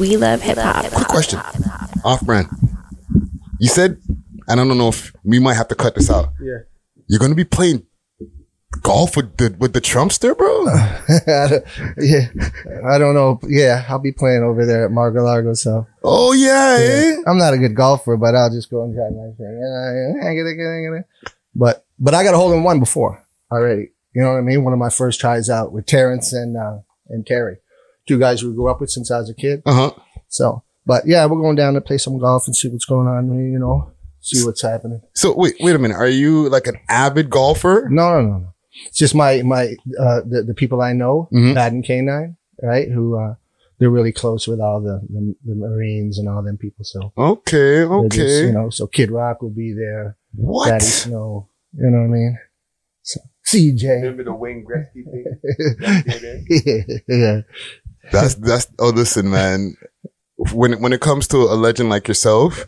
We love hip hop. Quick question. Off brand. You said, and I don't know if we might have to cut this out. Yeah. You're going to be playing golf with the, with the Trumpster, bro? yeah, I don't know. Yeah, I'll be playing over there at Margo Largo. So oh yeah, eh? I'm not a good golfer, but I'll just go and try my thing. But but I got a hole in one before already. You know what I mean? One of my first tries out with Terrence and uh, and Terry, two guys we grew up with since I was a kid. Uh huh. So, but yeah, we're going down to play some golf and see what's going on. You know, see what's happening. So wait, wait a minute. Are you like an avid golfer? No, no, no, no. It's just my my uh the, the people I know, Mhm. Madden K9, right? Who uh they're really close with all the, the the Marines and all them people. So Okay, okay. just, you know, so Kid Rock will be there, what? Daddy Snow, you know what I mean? So CJ. Remember the Wayne Gretzky thing? yeah. That's that's. Oh, listen, man. When when it comes to a legend like yourself,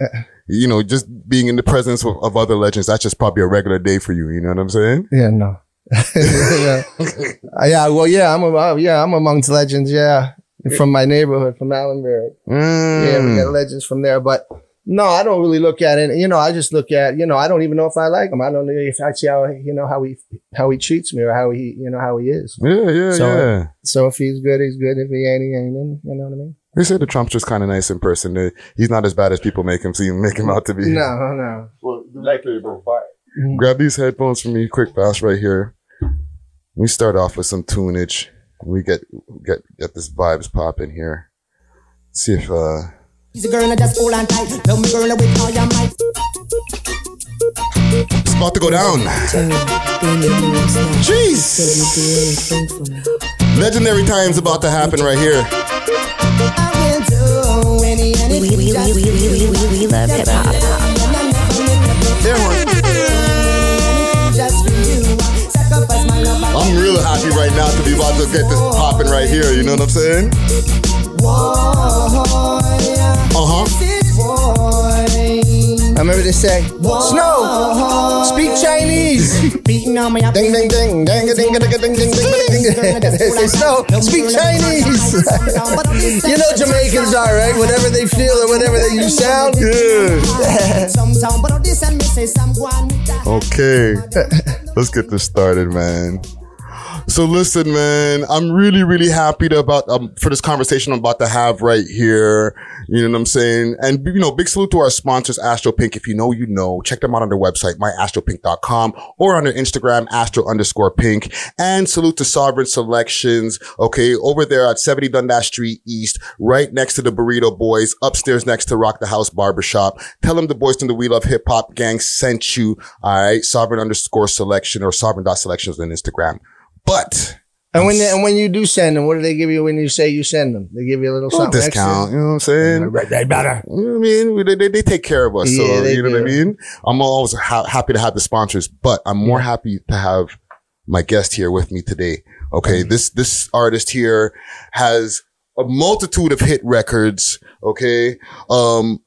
you know, just being in the presence of, of other legends, that's just probably a regular day for you. You know what I'm saying? Yeah, no. yeah. Uh, yeah, well, yeah, I'm a, yeah, I'm amongst legends. Yeah, from my neighborhood, from Allenbury. Yeah, we Mm. got legends from there, but no, I don't really look at it. You know, I just look at, you know, I don't even know if I like him. I don't know if I see how, you know, how he, how he treats me or how he, you know, how he is. Yeah, yeah, So- yeah. So if he's good, he's good. If he ain't, he ain't. You know what I mean? They say the Trump's just kind of nice in person. He's not as bad as people make him seem, make him out to be. No, no. well, like it. Grab these headphones for me, quick fast, right here. We start off with some tunage. We get get get this vibes popping here. See if uh Easy girl, and I just hold on tight. Me, girl, with all your might. it's about to go down. Jeez. Legendary times about to happen right here. We, love hip hop. I'm real happy right now to be about to get this popping right here. You know what I'm saying? Uh huh. I remember they say, Snow, speak Chinese. Ding, ding, ding, ding, ding, ding, ding, ding, ding, ding, ding. They say, Snow, speak Chinese. you know Jamaicans are, right? Whatever they feel or whatever they you sound. Yeah. Some sound, but this and me say some go on with that. Okay. Let's get this started, man. So listen, man, I'm really, really happy to about um, for this conversation I'm about to have right here. You know what I'm saying? And you know, big salute to our sponsors, Astro Pink. If you know, you know. Check them out on their website, myastropink.com, or on their Instagram, astro underscore pink. And salute to Sovereign Selections. Okay, over there at 70 Dundas Street East, right next to the Burrito Boys, upstairs next to Rock the House Barbershop. Tell them the boys from the We Love Hip Hop gang sent you. All right, Sovereign underscore selection or Sovereign dot selections on Instagram. But And when they, and when you do send them, what do they give you when you say you send them? They give you a little something discount, you know what I'm saying? extra. Right, better. You know what I mean? We- They, they, take care of us. Yeah, so, you know what I mean? I'm always ha- happy to have the sponsors, but I'm more happy to have my guest here with me today. Okay. This, this artist here has a multitude of hit records. Okay. Um,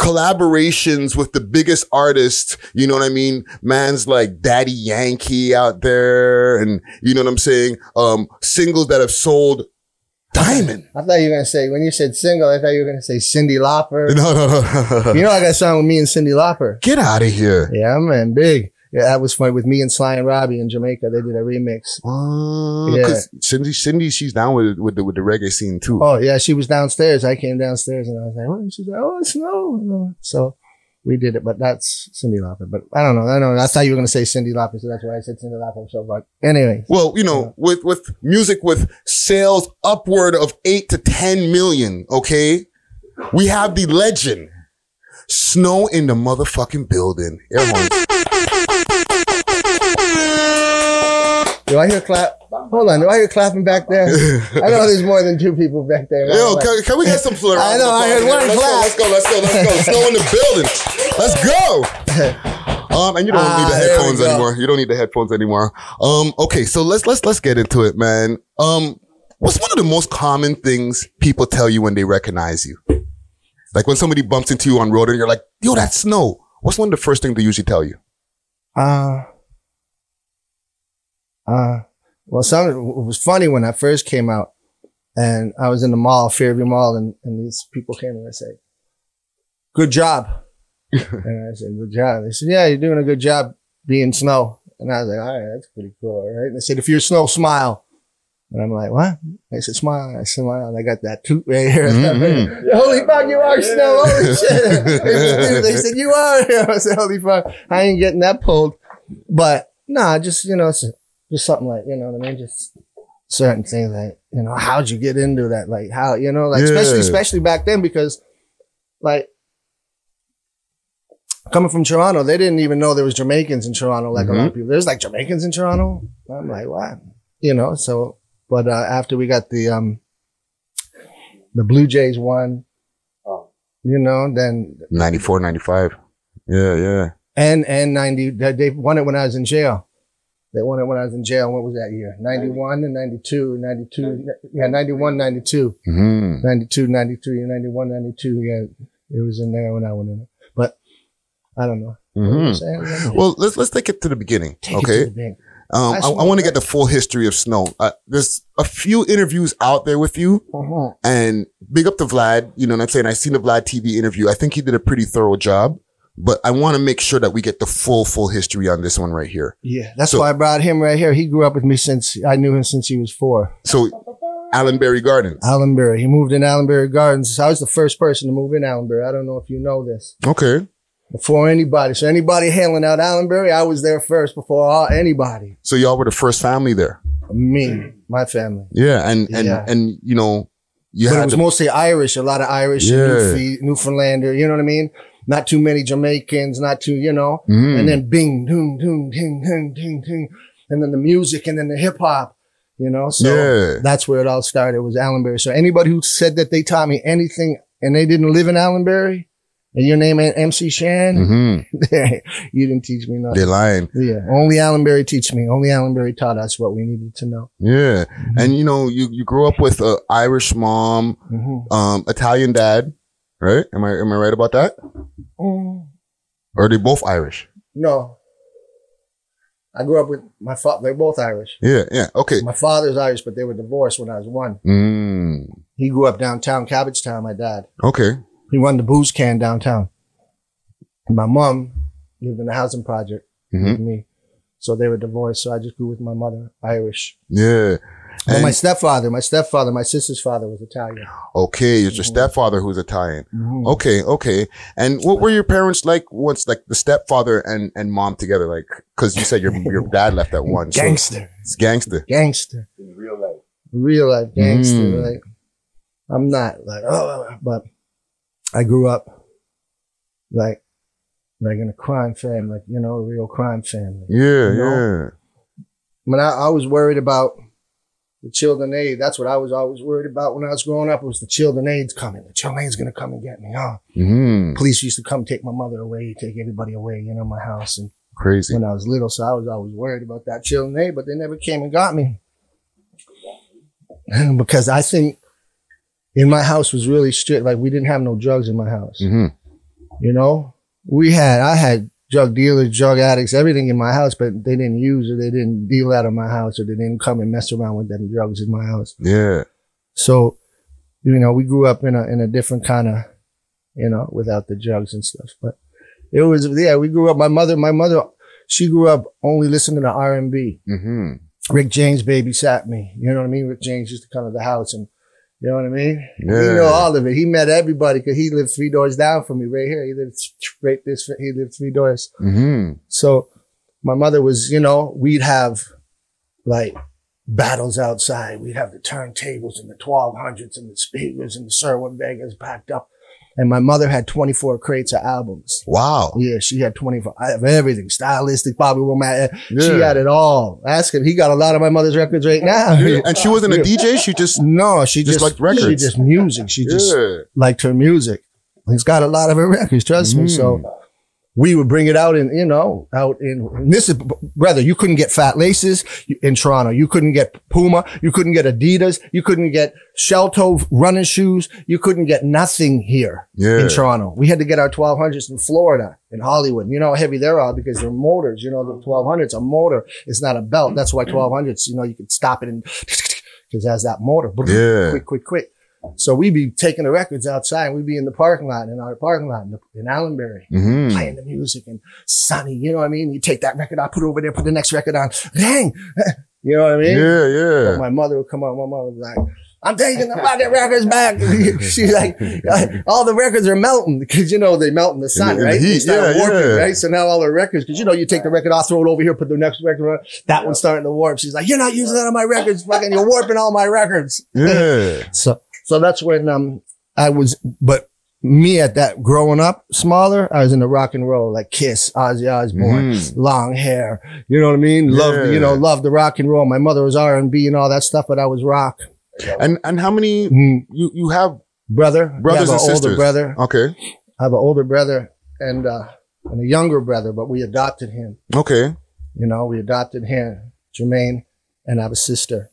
collaborations with the biggest artists, you know what I mean? Man's like Daddy Yankee out there and you know what I'm saying? Um, singles that have sold diamond. I thought you were gonna say when you said single. I thought you were gonna say Cyndi Lauper. No, no, no. You know, I got a song with me and Cyndi Lauper. Get out of here. Yeah, man, big. Yeah, that was funny with me and Sly and Robbie in Jamaica. They did a remix. Uh, Yeah. Cyndi, Cyndi, she's down with with the with the reggae scene too. Oh yeah, she was downstairs. I came downstairs and I was like, "Oh," she's like, "Oh, it's snow." So we did it, but that's Cyndi Lauper. But I don't know. I don't know. I thought you were gonna say Cyndi Lauper, so that's why I said Cyndi Lauper. So, but anyway, Well, you know, with with music with sales upward of eight to ten million. Okay, we have the legend, Snow in the motherfucking building. Air do I hear clap? Hold on, do I hear clapping back there? I know there's more than two people back there. Yo, can, can we get some flare? I know, I heard one let's clap. Go, let's go, let's go, let's go. Snow in the building. Let's go. Um, and you don't Ah, need the headphones anymore. You don't need the headphones anymore. Um, okay, so let's let's let's get into it, man. Um, what's one of the most common things people tell you when they recognize you? Like when somebody bumps into you on road and you're like, "Yo, that's Snow." What's one of the first things they usually tell you? Uh, uh, well, some, it was funny when I first came out. And I was in the mall, Fairview Mall, and, and these people came and they said, good job. and I said, good job. They said, yeah, you're doing a good job being snow. And I was like, all right, that's pretty cool. All right. And they said, if you're snow, smile. And I'm like, what? I said, smile. I smile. And I got that toot right here. Mhm. holy fuck, you are snow. Holy shit. they said, you are. I said, holy fuck. I ain't getting that pulled. But nah, just, you know, it's just something like, you know what I mean? Just certain things like, you know, how'd you get into that? Like how, you know, like especially, Yeah. especially back then because like coming from Toronto, they didn't even know there was Jamaicans in Toronto. Like a lot of people, there's like Jamaicans in Toronto. I'm like, what? You know, so, but, uh, after we got the, um, the Blue Jays won, you know, then 94, 95. Yeah, yeah. and and 90 they they won it when i was in jail they won it when i was in jail what was that year 91 and 92 92 yeah 91 92 hmm 92 93 91 92 yeah it was in there when i went in it but i don't know What were you hmm? Well, let's let's take it to the beginning. Take okay. Um, I I, I want to get the full history of Snow. Uh, there's a few interviews out there with you, Mhm. and big up to Vlad. You know what I'm saying? I seen the Vlad TV interview. I think he did a pretty thorough job, but I want to make sure that we get the full full history on this one right here. yeah that's So- why i brought him right here he grew up with me since i knew him since he was four So, Allenbury Gardens. allenbury he moved in allenbury gardens i was the first person to move in allenbury i don't know if you know this Okay. before anybody so anybody hailing out allenbury i was there first before all, anybody So y'all were the first family there. me, my family. Yeah, and and Yeah. and you know you but it was the, mostly Irish, a lot of Irish, Yeah. Newfie, Newfoundlander, you know what I mean? Not too many Jamaicans, not too, you know, Mm. and then bing, doom, doom, ding, ding, ding, ding, and then the music and then the hip hop, you know? So Yeah. that's where it all started was Allenbury. So anybody who said that they taught me anything and they didn't live in Allenbury and your name ain't MC Shan, Mhm. you didn't teach me nothing. They're lying. Yeah. Only Allenbury teach me. Only Allenbury taught us what we needed to know. Yeah, Mm-hmm. and you know you you grew up with a Irish mom, hmm um, Italian dad, right? Am I am I right about that? Mm. Or are they both Irish? No. I grew up with my father. They're both Irish. Yeah, yeah. Okay. My father's Irish, but they were divorced when I was one. Mm, He grew up downtown, Cabbagetown, my dad. okay. He run the booze can downtown. And my mom lived in a housing project hmm with me. So they were divorced. So I just grew with my mother, Irish. Yeah. And And- my stepfather, my stepfather, my sister's father was Italian. Okay, it's your Mhm. stepfather who's Italian. Mhm. Okay, okay. And what were your parents like once, like the stepfather and, and mom together? Like, cause you said your, your dad left at one. So Gangster. it's gangster. Gangster. in real life. real life gangster. Mm. Like I'm not like oh, but I grew up like like in a crime family, like you know, a real crime family. Yeah, You know? yeah. I mean, I, I was worried about the children aid. That's what I was always worried about when I was growing up. Was the children aid's coming? The children aid's gonna come and get me. Oh, hmm police used to come take my mother away, take everybody away, you know, my house and Crazy. when I was little. So I was always worried about that children aid, but they never came and got me. because I think in my house was really strict. Like we didn't have no drugs in my house. hmm You know, we had, I had drug dealers, drug addicts, everything in my house, but they didn't use or they didn't deal out of my house or they didn't come and mess around with them drugs in my house. Yeah. So, you know, we grew up in a, in a different kind of, you know, without the drugs and stuff, but it was, yeah, we grew up, my mother, my mother, she grew up only listening to R&B. hmm Rick James babysat me. You know what I mean? Rick James used to come to the house and, you know what I mean? Yeah. He know all of it. He met everybody because he lived three doors down from me right here. He lived right this, he lived three doors. hmm So my mother was, you know, we'd have like battles outside. We'd have the turntables and the 1200s and the speakers and the Sherwin Vegas packed up. And my mother had 24 crates of albums. Wow. Yeah, she had 24 I have everything. Stylistic, Bobby Womack. She had it all. Ask him. He got a lot of my mother's records right now. And she wasn't a DJ. She just No, she Just just, liked records. She just music. She just yeah. liked her music. He's got a lot of her records, trust me. Mm. So we would bring it out in, you know, out in, this is, brother, you couldn't get fat laces in Toronto. You couldn't get Puma. You couldn't get Adidas. You couldn't get shell toe running shoes. You couldn't get nothing here Yeah. in Toronto. We had to get our 1200s in Florida, in Hollywood. You know how heavy they are because they're motors. You know, the 1200s, a motor. It's not a belt. That's why 1200s, you know, you can stop it and because it has that motor. Yeah. Quick, quick, quick. So we'd be taking the records outside. We'd be in the parking lot, in our parking lot in, in Allenbury, Mm-hmm. playing the music and sunny. You know what I mean? You take that record I put it over there, put the next record on. Dang. You know what I mean? Yeah, So yeah. my mother would come out. My mother was like, I'm taking the fucking records back. She's like, all the records are melting because, you know, they melt in the sun, In the- the right? They heat, yeah, warping, yeah. right? So now all the records, because, you know, you take the record off, throw it over here, put the next record on. That one's starting to warp. She's like, you're not using that on my records. Fucking, you're warping all my records. Yeah. So, so that's when, um, I was, but me at that growing up smaller, I was in the rock and roll, like Kiss, Ozzy Osbourne, Mhm. long hair. You know what I mean? Love, Yeah. you know, love the rock and roll. My mother was R and B and all that stuff, but I was rock. And and how many Mm, you you have brother, brothers and have an sisters? older brother. Okay. I have an older brother and, uh, and a younger brother, but we adopted him. Okay. You know, we adopted him, Jermaine, and I have a sister.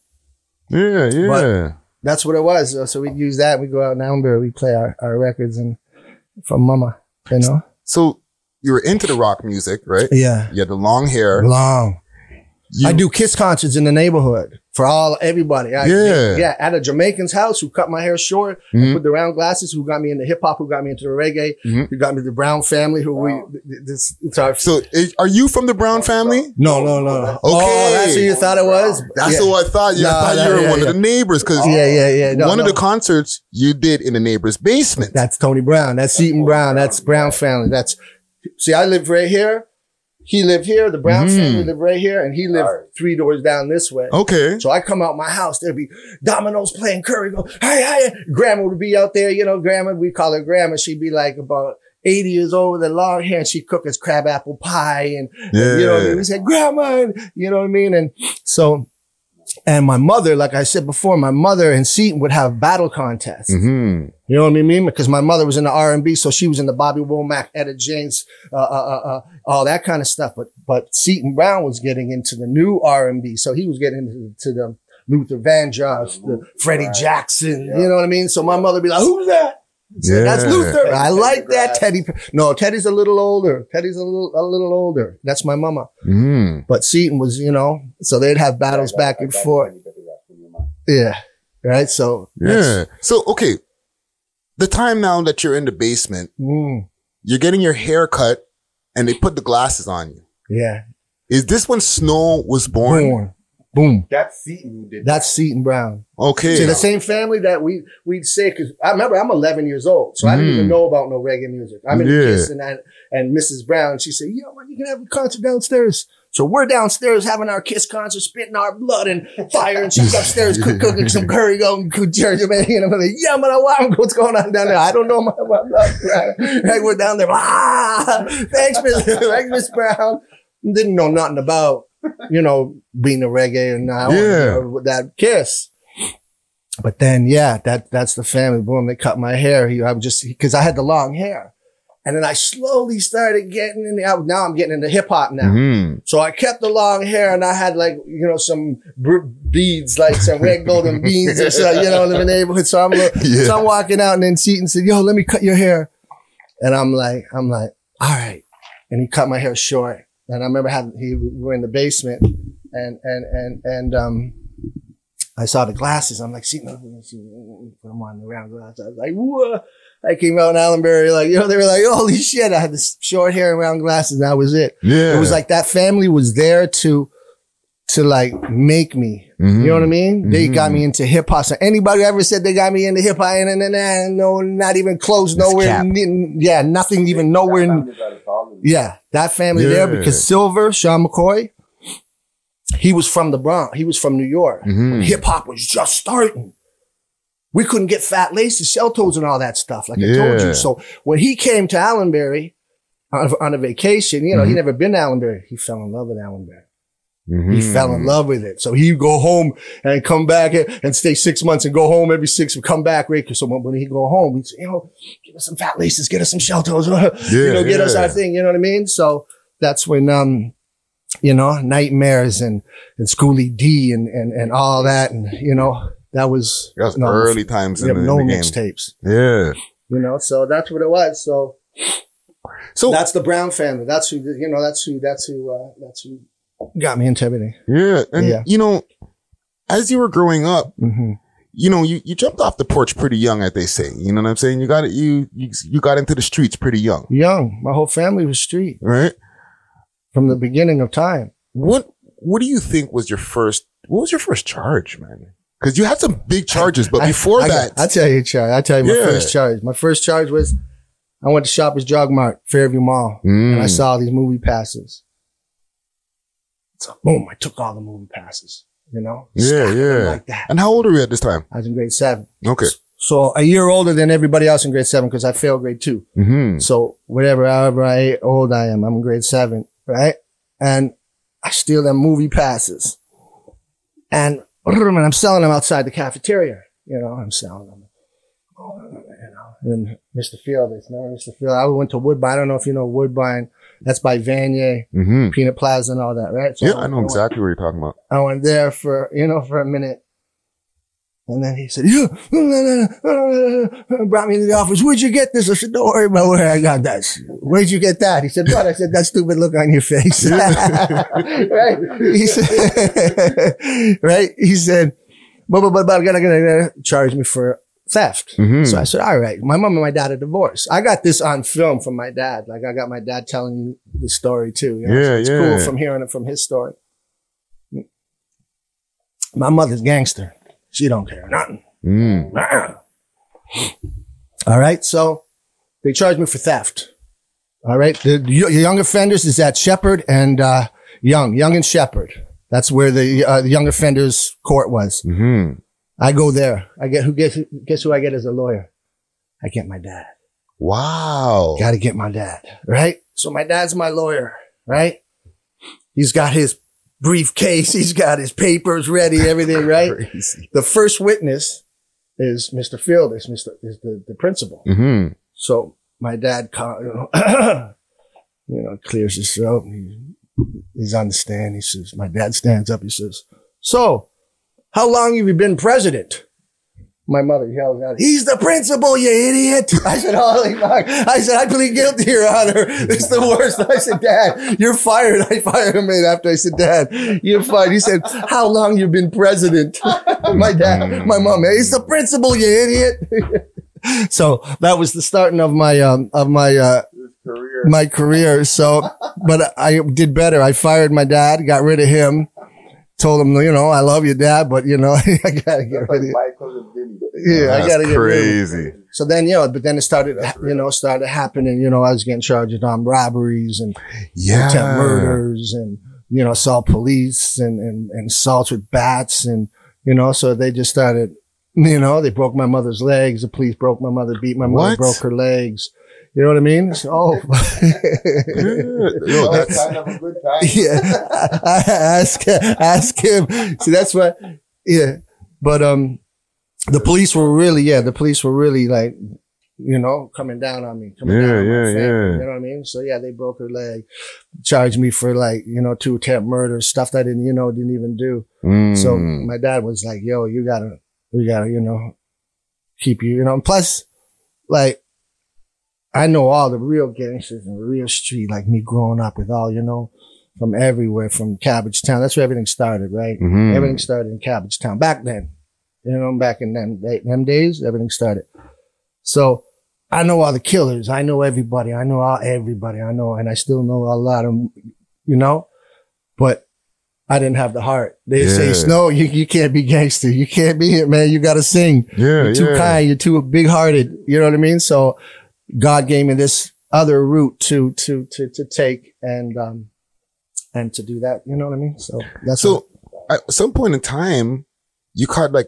Yeah, yeah. That's what it was. Uh, so, so we'd use that. We go out in Amber, we play our, our records and from mama, you know? so you were into the rock music, right? Yeah. You had the long hair. Long. You- I do kiss concerts in the neighborhood for all everybody. I, Yeah. yeah. At a Jamaican's house who cut my hair short, I Mhm. put the round glasses, who got me into hip hop, who got me into the reggae, Mhm. who got me the Brown family, who we this it's our So is, are you from the Brown family? no no no no. Okay. Oh, that's who you thought it was. That's yeah. what I thought. You, I thought no, you were yeah, one yeah. of the neighbors because Yeah yeah yeah. No, one of the concerts you did in the neighbor's basement. That's Tony Brown. That's Seaton Brown. That's Brown family. That's see, I live right here. He lived here. The Brown Mm. family lived right here, and he lived three doors down this way. okay. So I come out my house, there'd be dominoes playing curry. Go, hey, hey. Grandma would be out there, you know, grandma, we call her grandma. She'd be like about 80 years old with a long hair and she'd cook us crab apple pie and, and, you know I mean? We said, grandma, and, you know what I mean? And so, and my mother, like I said before, my mother and Seaton would have battle contests. hmm You know what I mean? Because my mother was in the R and B, so she was in the Bobby Womack, Etta James, uh, uh, uh, uh, all that kind of stuff. But but Seaton Brown was getting into the new R and B, so he was getting into to the Luther Vandross, the Freddie Jackson. You know what I mean? So my mother would be like, "Who's that?" Say, Yeah. That's Luther. I like that Teddy. No, Teddy's a little older. Teddy's a little a little older. That's my mama. Mm. But Seaton was, you know, so they'd have battles back and forth. Yeah. Right. So Yeah. So okay, the time now that you're in the basement, Mm, you're getting your hair cut, and they put the glasses on you. yeah. Is this when Snow was born? Boom. Boom. That's Seaton who did That's Seaton Brown. Okay. See, the same family that we, we'd say, cause I remember I'm 11 years old. So I didn't Mm. even know about no reggae music. I'm in Yeah. the kiss and, I, and Mrs. Brown, she said, yo, man, you can have a concert downstairs. So we're downstairs having our kiss concert, spitting our blood and fire, and she's upstairs cook, cooking some curry, going to church, man. And I'm like, yeah, man, what's going on down there? I don't know my, my blood. Right? Right, we're down there. Ah, thanks, Miss, thanks, Miss Brown. Didn't know nothing about, you know, being a reggae and now Yeah. with that kiss. But then, yeah, that that's the family. Boom, they cut my hair. He, I was just because I had the long hair, and then I slowly started getting in. The, now I'm getting into hip hop now. Mhm. So I kept the long hair, and I had like you know some beads, like some red golden beads or so, you know, in the neighborhood. So I'm look- Yeah. so I'm walking out, and then Seaton said, "Yo, let me cut your hair," and I'm like, I'm like, all right, and he cut my hair short. And I remember having he we were in the basement, and and and and um. I saw the glasses. I'm like, see, no, put them on the round glasses. I was like, whoa. I came out in Allenbury, like, you know, they were like, holy shit. I had this short hair and round glasses. And that was it. Yeah. It was like that family was there to, to like make me. Mhm. You know what I mean? They Mhm. got me into hip hop. So anybody ever said they got me into hip hop and, and, and, and no, not even close, nowhere. cap. yeah, nothing even nowhere. Yeah, that family there because Silver, Sean McCoy, he was from the Bronx. He was from New York. Mhm. Hip hop was just starting. We couldn't get fat laces, shell toes, and all that stuff, like I told you. So when he came to Allenbury on, on a vacation, you know, he Mhm. never been to Allenbury. He fell in love with Allenbury. He fell in love with it. So he'd go home and come back and, stay six months and go home every six and come back, right? Cause so when he'd go home, he'd say, you know, give us some fat laces, get us some shell toes, you know, get us yeah. our thing. You know what I mean? So that's when, um, you know, nightmares and, and Schoolly D and, and, and all that. And, you know, that was, That was no, early times in the, no mixtapes, Yeah. you know, so that's what it was. So So that's the Brown family. That's who, you know, that's who, that's who, uh, that's who got me into everything. yeah, and Yeah. you know, as you were growing up, hmm you know, you, you jumped off the porch pretty young, as they say. You know what I'm saying? You got it. You, you, you got into the streets pretty young, Young. My whole family was street right? from the beginning of time. What, what do you think was your first, what was your first charge, man? Cause you had some big charges, but I- before I, that, I tell you, charge. I tell you, my Yeah. first charge. My first charge was I went to Shoppers Drug Mart, Fairview Mall, Mm. and I saw these movie passes. So boom, I took all the movie passes. You know, Yeah, yeah. like that. and how old were you at this time? I was in grade seven. Okay. So a year older than everybody else in grade seven because I failed grade two. Mm-hmm. So whatever, however I old I am, I'm in grade seven, right? And I steal them movie passes, and, and I'm selling them outside the cafeteria. You know, I'm selling them. You know, and Mr. Field, it's remember Mr. Field. I went to Woodbine. I don't know if you know Woodbine. That's by Vanier, Mm-hmm. Peanut Plaza, and all that, right? So Yeah, I know went- exactly what you're talking about. I went there for, you know, for a minute. And then he said, brought me to the office. Where'd you get this? I said, don't worry about where I got that. Where'd you get that? He said, what? I said, that stupid look on your face. right? He said, right? He said, but, but, but, but, gotta, gotta, charge me for theft. Mhm. So I said, all right. My mom and my dad are divorced. I got this on film from my dad. Like I got my dad telling the story too. You know? Yeah, so it's yeah. cool from hearing it from his story. My mother's gangster. She don't care nothing. Mm. All right. So they charged me for theft. All right. The, the young offenders is at Sheppard and, uh, Yonge, Yonge and Sheppard. That's where the, uh, the young offenders court was. Mm-hmm. I go there. I get who gets, guess who I get as a lawyer? I get my dad. Wow. Got to get my dad, right? So my dad's my lawyer, right? He's got his briefcase. He's got his papers ready, everything, right? Crazy. The first witness is Mr. Field, is Mr. is the, the principal. Mm-hmm. So my dad, you know, you know, clears his throat. He, he's on the stand. He says, my dad stands up. He says, so how long have you been president? My mother yells out, he's the principal, you idiot. I said, holy fuck. I said, I plead guilty, your honor. It's the worst. I said, dad, you're fired. I fired him right after I said, dad, you're fired. He said, how long you been president? my dad, my mom, he's the principal, you idiot. so that was the starting of my, um, of my, uh, my career. So, but I did better. I fired my dad, got rid of him, told him, you know, I love you, dad, but you know, I gotta get rid of Yeah, I gotta get rid of him. crazy. So then, you know, but then it started, you know, started happening. You know, I was getting charged with armed robberies and Yeah. attempt murders and, you know, assault police and, and, and assaults with bats. And, you know, so they just started, you know, they broke my mother's legs. The police broke my mother, beat my mother, What? broke her legs. You know what I mean? So, oh, Yo, that's, of a good time. yeah. ask, ask him. See, that's what, yeah. But, um, the police were really, yeah, the police were really like, you know, coming down on me. Coming Yeah, down yeah, family, yeah. You know what I mean? So yeah, they broke her leg, charged me for like, you know, two attempt murder, stuff that I didn't, you know, didn't even do. Mm. So my dad was like, yo, you gotta, we gotta, you know, keep you, you know, and plus, like, I know all the real gangsters in the real street, like me growing up with all, you know, from everywhere, from Cabbagetown. That's where everything started, right? Mhm. Everything started in Cabbagetown back then. You know, back in them, them days, everything started. So I know all the killers. I know everybody. I know all, everybody. I know, and I still know a lot of, you know, but I didn't have the heart. They say, Yeah. Snow, you, you can't be gangster. You can't be it, man. You got to sing. Yeah, You're too yeah. kind. You're too big hearted. You know what I mean? So God gave me this other route to, to, to, to take and, um, and to do that. You know what I mean? So that's So at some point in time, you caught like,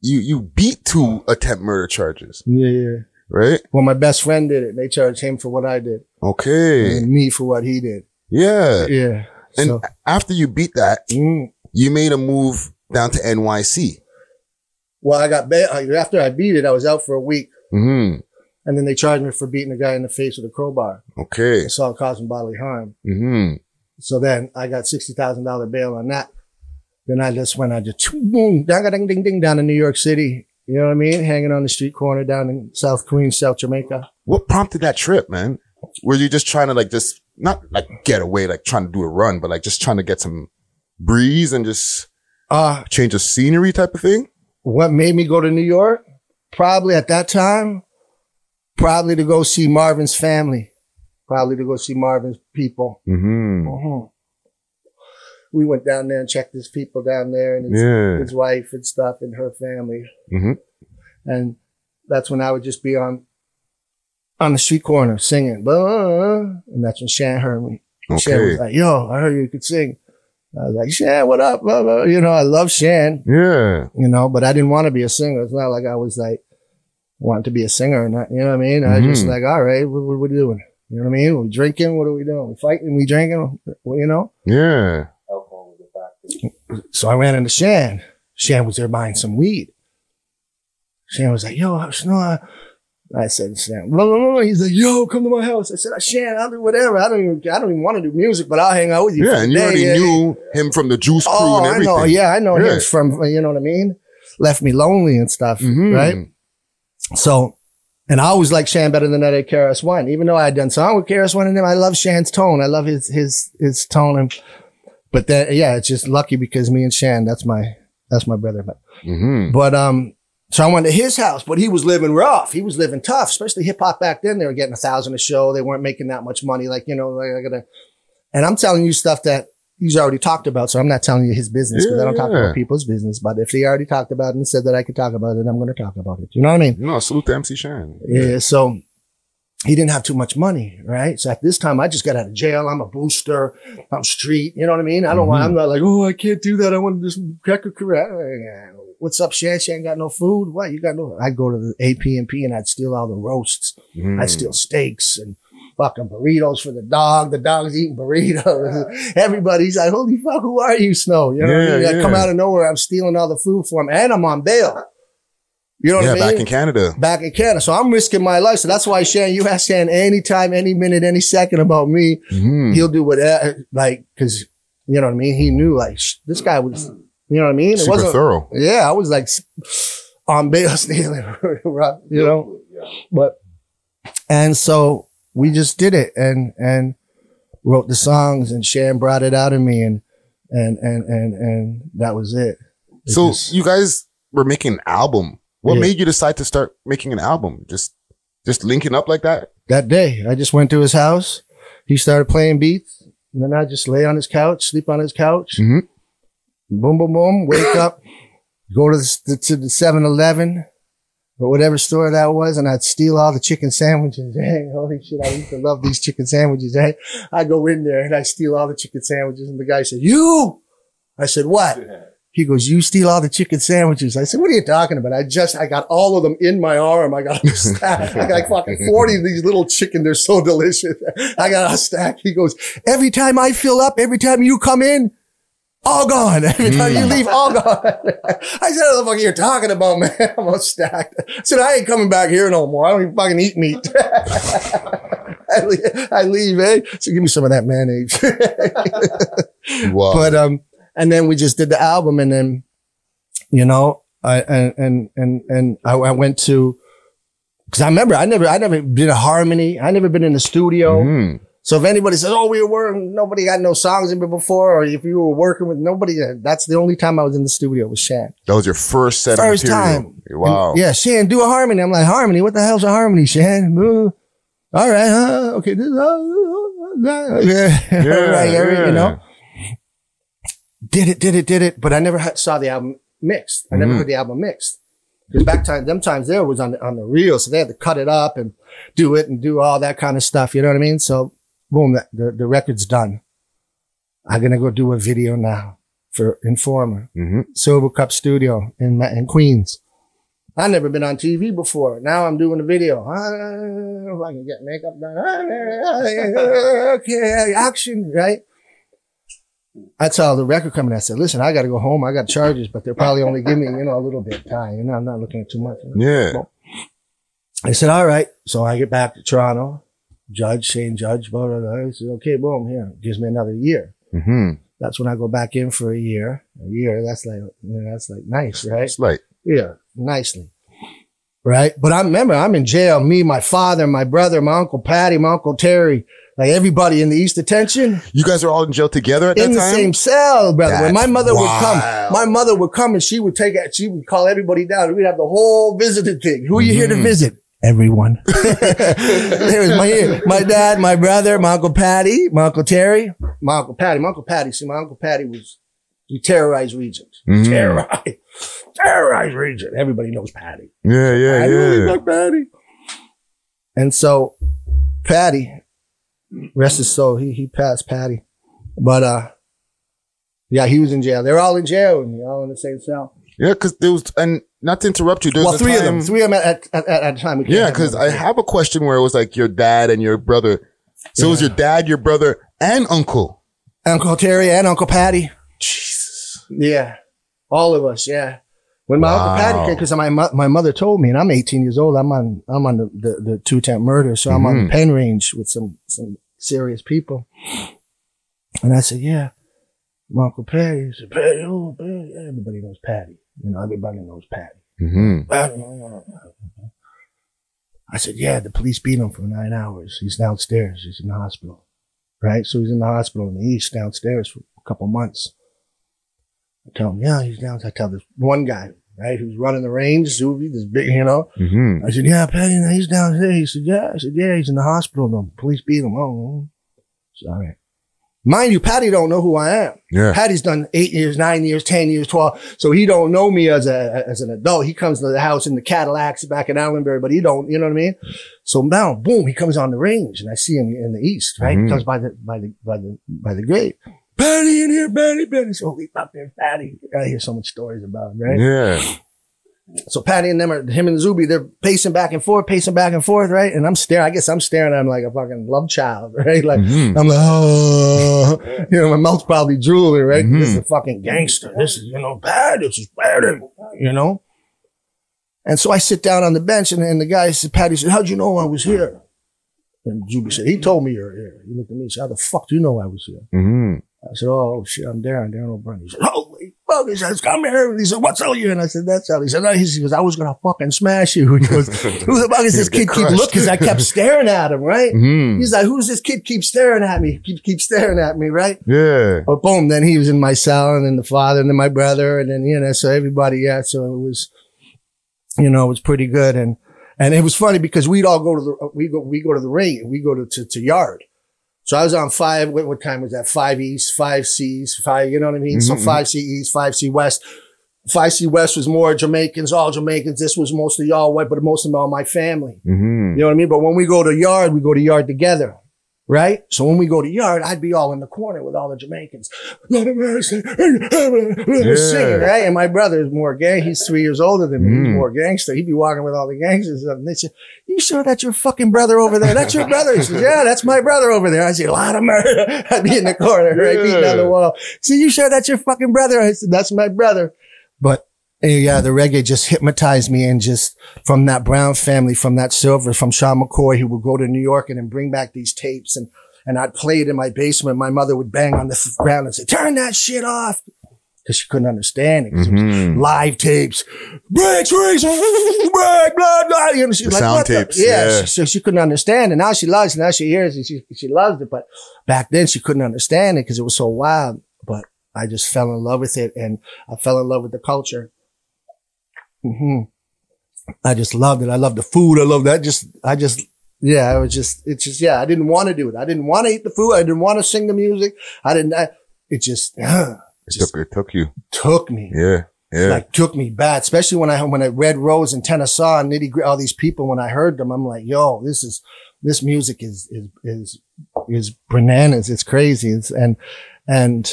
you, you beat two attempt murder charges, yeah, yeah. right? Well, my best friend did it. They charged him for what I did Okay. and me for what he did. Yeah. Yeah. And so, after you beat that, mm. you made a move down to NYC. well, I got ba- after I beat it, I was out for a week hmm and then they charged me for beating a guy in the face with a crowbar, Okay. assault causing bodily harm. hmm So then I got $60,000 bail on that. Then I just went, I just boom, ding, ding, ding, ding, down in New York City. You know what I mean? Hanging on the street corner down in South Queens, South Jamaica. What prompted that trip, man? Were you just trying to like just not like get away, like trying to do a run, but like just trying to get some breeze and just Uh, Change of scenery type of thing? what made me go to New York? Probably at that time, probably to go see Marvin's family, probably to go see Marvin's people. Mm-hmm. Mhm. We went down there and checked his people down there and his, Yeah. his wife and stuff and her family. Mm-hmm. And that's when I would just be on, on the street corner singing. And that's when Shan heard me. And Shan was like, yo, I heard you could sing. I was like, Shan, what up? Blah, blah. You know, I love Shan, Yeah. you know, but I didn't want to be a singer. It's not like I was like, wanting to be a singer or not. You know what I mean? I was just like, all right, what, what are we doing? You know what I mean? We're drinking? What are we doing? We fighting? We drinking? Well, you know? Yeah. So I ran into Shan. Shan was there buying some weed. Shan was like, yo, Snow. I said, Shan, blah, blah, blah. he's like, yo, come to my house. I said, Shan, I'll do whatever. I don't even, I don't even want to do music, but I'll hang out with you. Yeah. And you already Yeah, knew him from the Juice Crew Oh, and I know. Yeah, I know Yeah. him from, you know what I mean? Left me lonely and stuff, Mhm. right? So, and I always liked Shan better than that at KRS One, even though I had done song with KRS One and them. I love Shan's tone. I love his, his, his tone. And, but then, yeah, it's just lucky because me and Shan, that's my, that's my brother. But, Mm-hmm. but, um, so I went to his house, but he was living rough. He was living tough, especially hip hop back then. They were getting a thousand a show. They weren't making that much money. Like, you know, like I gotta, and I'm telling you stuff that he's already talked about. So I'm not telling you his business because I don't talk about people's business. But if he already talked about it and said that I could talk about it, I'm going to talk about it. You know what I mean? You know, salute to MC Shan. Yeah. So he didn't have too much money, right? So at this time, I just got out of jail. I'm a booster. I'm street. You know what I mean? I don't want, I'm not like, oh, I can't do that. I want to just crack a career. What's up, Shan? Shan got no food? What? You got no? I'd go to the AP&P I'd steal all the roasts. Mhm. I'd steal steaks and fucking burritos for the dog. The dog's eating burritos. Everybody's like, holy fuck, who are you, Snow? You know what I Yeah, mean? I come out of nowhere. I'm stealing all the food for him and I'm on bail. You know what I mean? back in Canada. back in Canada. So I'm risking my life. So that's why Shan, you ask Shan anytime, any minute, any second about me, Mhm. he'll do whatever, like, cause you know what I mean? He knew like, sh- this guy was, you know what I mean? It Super wasn't, thorough. yeah, I was like on bail stealing, you know, but, and so we just did it and, and wrote the songs and Shan brought it out of me and, and, and, and, and that was it. It So just- you guys were making an album. What Yeah. made you decide to start making an album? Just, just linking up like that? that day. I just went to his house. He started playing beats. And then I just lay on his couch, sleep on his couch. Mhm. Boom, boom, boom. Wake up, go to the, to the 7-Eleven or whatever store that was. And I'd steal all the chicken sandwiches. Hey, holy shit. I used to love these chicken sandwiches. Hey, I go in there and I steal all the chicken sandwiches. And the guy said, you, I said, what? He goes, you steal all the chicken sandwiches. I said, what are you talking about? I just, I got all of them in my arm. I got a stack. I got fucking 40 of these little chicken. They're so delicious. I got a stack. He goes, every time I fill up, every time you come in, all gone. Every time you leave, all gone. I said, what the fuck are you talking about, man? I'm all stacked. I said, I ain't coming back here no more. I don't even fucking eat meat. I leave, I leave, eh? So give me some of that mayonnaise. Wow. but um and then we just did the album and then you know i and and and, and I, I went to because i remember i never i never did a harmony i never been in the studio Mhm. So if anybody says oh we were working nobody got no songs in it before or if you were working with nobody that's the only time i was in the studio with shan That was your first set first of material. time Wow. And, yeah shan do a harmony i'm like harmony what the hell's a harmony shan all right huh? okay this, uh, uh, yeah, Yeah, right, yeah. you know did it, did it, did it. But I never had, saw the album mixed. I never Mhm. heard the album mixed. Because back time, them times there was on the, on the reel. So they had to cut it up and do it and do all that kind of stuff. You know what I mean? So boom, the, the record's done. I'm going to go do a video now for Informer, hmm Silvercup Studio in, in Queens. I've never been on TV before. Now I'm doing a video. If I can get makeup done. Okay, action, right? I saw the record coming. I said, listen, I got to go home. I got charges, but they're probably only giving me, you know, a little bit of time. You know, I'm not looking at too much. Yeah. I said, all right. So I get back to Toronto. Judge, Shane Judge, blah, blah, blah. He said, okay, boom, here. Gives me another year. hmm That's when I go back in for a year. A year. That's like, that's like nice, right? It's like, Yeah, nicely. Right. But I remember I'm in jail. Me, my father, my brother, my uncle Patty, my uncle Terry, Like everybody in the East Detention You guys are all in jail together at in the time? same cell, brother. when my That's mother would come, my mother would come and she would take it. She would call everybody down. We'd have the whole visited thing. Who are you here to Mhm. visit? Everyone. there was my my dad, my brother, my uncle Patty, my uncle Terry, my uncle Patty, my uncle Patty. See, my uncle Patty was he terrorized regions, Mhm. terrorized, terrorized region. Everybody knows Patty. Yeah, yeah, I know yeah. he's Patty. And so Patty, rest his soul, he he passed Patty. But uh yeah, he was in jail. They're all in jail and they're all in the same cell. Yeah, because there was, and not to interrupt you, there well, three of them. Three of them at at, at, at a time. Yeah, because. I have a question where it was like your dad and your brother. So it was your dad, your brother, and uncle. Uncle Terry and Uncle Patty. Jesus. Yeah. All of us, yeah. When my Uncle Patty came, because my, my mother told me, and I'm 18 years old, I'm on, I'm on the, the, the two temp murder. So I'm on the mm-hmm. pen range with some, some serious people. And I said, yeah, my Uncle Patty. He said, Patty, oh, Patty. Everybody knows Patty. You know, everybody knows Patty. hmm I said, yeah, the police beat him for nine hours. He's downstairs. He's in the hospital. Right? So he's in the hospital in the east downstairs for a couple months. I tell him, yeah, he's down. I tell this one guy, right, who's running the range, Zuby, this big, you know. hmm I said, yeah, Patty, he's down there. He said, yeah. I said, yeah, he's in the hospital. The police beat him. Oh, sorry. Mind you, Patty don't know who I am. Yeah. Patty's done eight years, nine years, ten years, twelve. So he don't know me as a as an adult. He comes to the house in the Cadillacs back in Allenbury, but he don't. You know what I mean? So now, boom, he comes on the range, and I see him in the east. Right, Mhm. he comes by the by the by the by the grave. Patty in here, Patty, Patty. So we fuck, there's Patty. I hear so much stories about him, right? Yeah. So Patty and them are him and Zuby, they're pacing back and forth, pacing back and forth, right? And I'm staring. I guess I'm staring at him like a fucking love child, right? Like Mhm. I'm like, oh, you know, my mouth's probably drooling, right? Mhm. This is a fucking gangster. This is, you know, bad. This is bad, you know? And so I sit down on the bench and, and the guy said, Patty said, how'd you know I was here? And Zuby said, he told me you're here. He looked at me and said, how the fuck do you know I was here? hmm I said, oh shit, I'm Darrin, Darrin O'Brien. He said, holy fuck. He says, come here. And he said, what's all you? And I said, that's all. He said, no, he goes, I was going to fucking smash you. He goes, who the fuck is this kid keep looking? Cause I kept staring at him, right? hmm He's like, who's this kid keep staring at me? Keep, keep staring at me, right? Yeah. But boom, then he was in my cell and then the father and then my brother and then, you know, so everybody, yeah. So it was, you know, it was pretty good. And, and it was funny because we'd all go to the, we go, we go to the ring, we go to, to, to yard. So I was on five, what, what time was that? Five East, five C's, five, you know what I mean? So Mhm. five C East, five C West. Five C West was more Jamaicans, all Jamaicans. This was mostly all white, but most of them all my family. hmm You know what I mean? But when we go to yard, we go to yard together. Right? So when we go to yard, I'd be all in the corner with all the Jamaicans. Lord of mercy. Singing, right? And my brother is more gang. He's three years older than me. He's Mm. more gangster. He'd be walking with all the gangsters. And they said, you sure that's your fucking brother over there? That's your brother. He says, yeah, that's my brother over there. I say, a lot of murder. I'd be in the corner, right? Beating on the wall. So you sure that's your fucking brother? I said, that's my brother. But eh, yeah, the reggae just hypnotized me and just from that Brown family, from that Silver, from Sean McCoy, he would go to New York and then bring back these tapes and, and I'd play it in my basement. My mother would bang on the ground and say, turn that shit off. Cause she couldn't understand it. 'cause it live tapes, breaks, breaks, break, blah, blah. You know, like, sound what the- tapes, Yeah. yeah. She, so she couldn't understand it. Now she loves it. Now she hears it. She, she loves it. But back then she couldn't understand it because it was so wild. But I just fell in love with it and I fell in love with the culture. Hmm I just loved it. I loved the food. I loved that. Just, I just, yeah, I was just, it's just, yeah, I didn't want to do it. I didn't want to eat the food. I didn't want to sing the music. I didn't, I, it just, It just took, it took you. took me Yeah. Yeah. like took me bad, especially when I when I read Rose and Tennyson and Nitty Gritty, all these people. When I heard them, I'm like, yo, this is this music is is is is bananas. It's crazy. It's, and and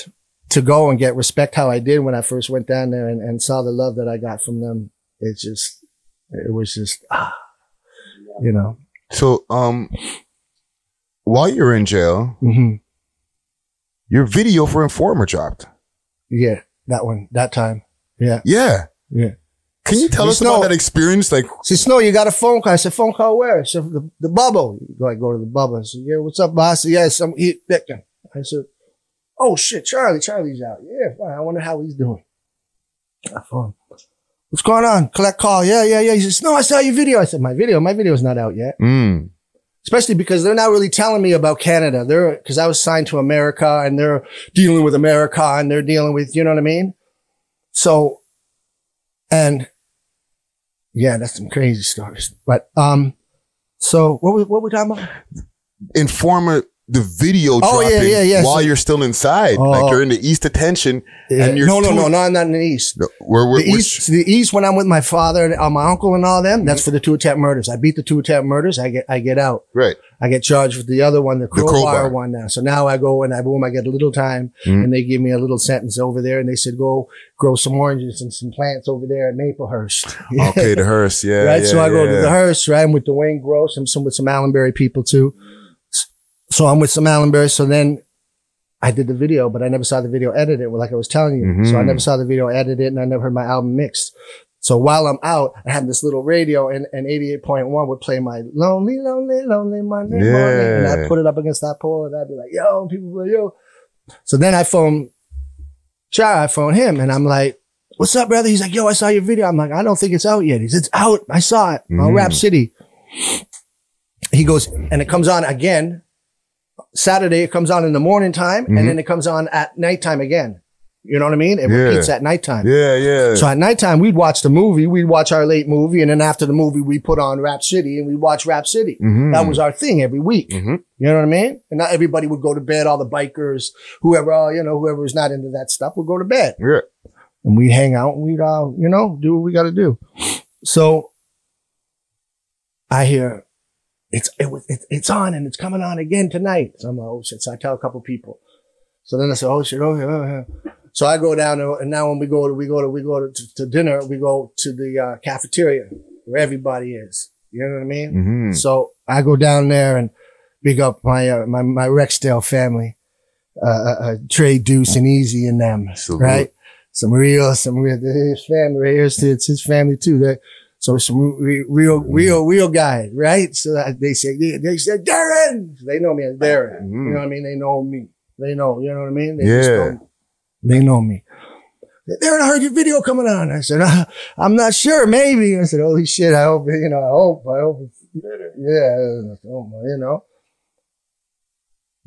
to go and get respect how I did when I first went down there and, and saw the love that I got from them. It's just it was just ah, you know. so, um, while you're in jail, hmm your video for Informer dropped. Yeah, that one, that time. Yeah, Yeah. yeah. Can you tell us know- about that experience? Like, She said, Snow, you got a phone call. I said, phone call where? She said, the, the bubble. Go, I go to the bubble. I said, yeah, what's up, boss? I said, yeah, some eat. I said, oh shit, Charlie, Charlie's out. Yeah, fine. I wonder how he's doing. I phone. What's going on? Collect call. Yeah, yeah, yeah. He says, no, I saw your video. I said, my video, my video's not out yet. mm, especially because they're not really telling me about Canada. They're, cause I was signed to America and they're dealing with America and they're dealing with, you know what I mean? So, and yeah, that's some crazy stories. But, um, so what we, what we talking about? Informer the video Oh, dropping yeah, yeah. while So- you're still inside. Oh. like you're in the East Detention and you're no, no, two- no, no, I'm not in the East. Where, where, The which- East, the East, when I'm with my father and uh, my uncle and all them, that's Mm-hmm. for the two attempt murders. I beat the two attempt murders. I get, I get out. right. I get charged with the other one, the crowbar, crowbar. one now. So now I go and I boom, I get a little time Mhm. and they give me a little sentence over there and they said, go grow some oranges and some plants over there at Maplehurst. Okay, the hearse. Yeah. right. yeah, so I go to the Hearst, right? I'm with Dwayne Gross. I'm some with some Allenbury people too. So I'm with some Allenbury. So then I did the video, but I never saw the video edited, like I was telling you. So I Mhm. never saw the video edited and I never heard my album mixed. So while I'm out, I had this little radio and, and 88.1 would play my lonely, lonely, lonely Monday morning. And I'd put it up against that pole and I'd be like, yo, and people were like, yo. So then I phone Char, I phone him and I'm like, what's up, brother? He's like, yo, I saw your video. I'm like, I don't think it's out yet. He says, it's out. I saw it on Mm. Rap City. He goes, and it comes on again. Saturday, it comes on in the morning time Mhm. and then it comes on at nighttime again. You know what I mean? It Yeah. repeats at nighttime. Yeah, yeah. So at nighttime, we'd watch the movie. We'd watch our late movie. And then after the movie, we put on Rap City and we'd watch Rap City. Mhm. That was our thing every week. Mhm. You know what I mean? And not everybody would go to bed. All the bikers, whoever, you know, whoever was not into that stuff would go to bed yeah. and we'd hang out and we'd, uh, you know, do what we got to do. So I hear it's, it was, it, it's on and it's coming on again tonight. So I'm like, oh shit. So I tell a couple people. So then I said, oh shit, oh yeah, oh yeah. So I go down and now when we go to, we go to, we go to, to dinner, we go to the, uh, cafeteria where everybody is. You know what I mean? Mhm. So I go down there and big up my, uh, my, my Rexdale family, uh, uh, uh, Trey Deuce and Easy and them, Salute. right? Some real, some real, his family right it's his family too. That, so some re- real, real, real guy, right? So they say, they, they said, Darrin! They know me as Darrin. Mhm. You know what I mean? They know me. They know, you know what I mean? They Yeah. they know me. Darrin, I heard your video coming on. I said, uh, I'm not sure, maybe. I said, holy shit, I hope, you know, I hope, I hope, it's, yeah, oh, you know.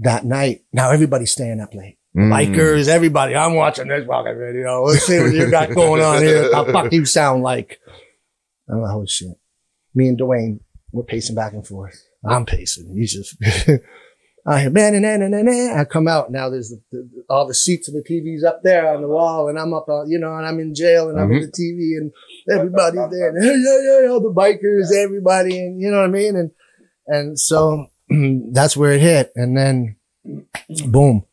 That night, now everybody's staying up late. Mm. Bikers, everybody. I'm watching this fucking video. Let's see what you got going on here. How fuck you sound like. I'm like, oh shit. Me and Dwayne, we're pacing back and forth. I'm pacing. He's just, I hear, man, and then, and then, I come out. Now there's the, the, all the seats of the TVs up there on the wall and I'm up, on, you know, and I'm in jail and I'm in the TV and everybody's there. And, hey, yeah, yeah, all the bikers, everybody. And you know what I mean? And, and so that's where it hit. And then boom,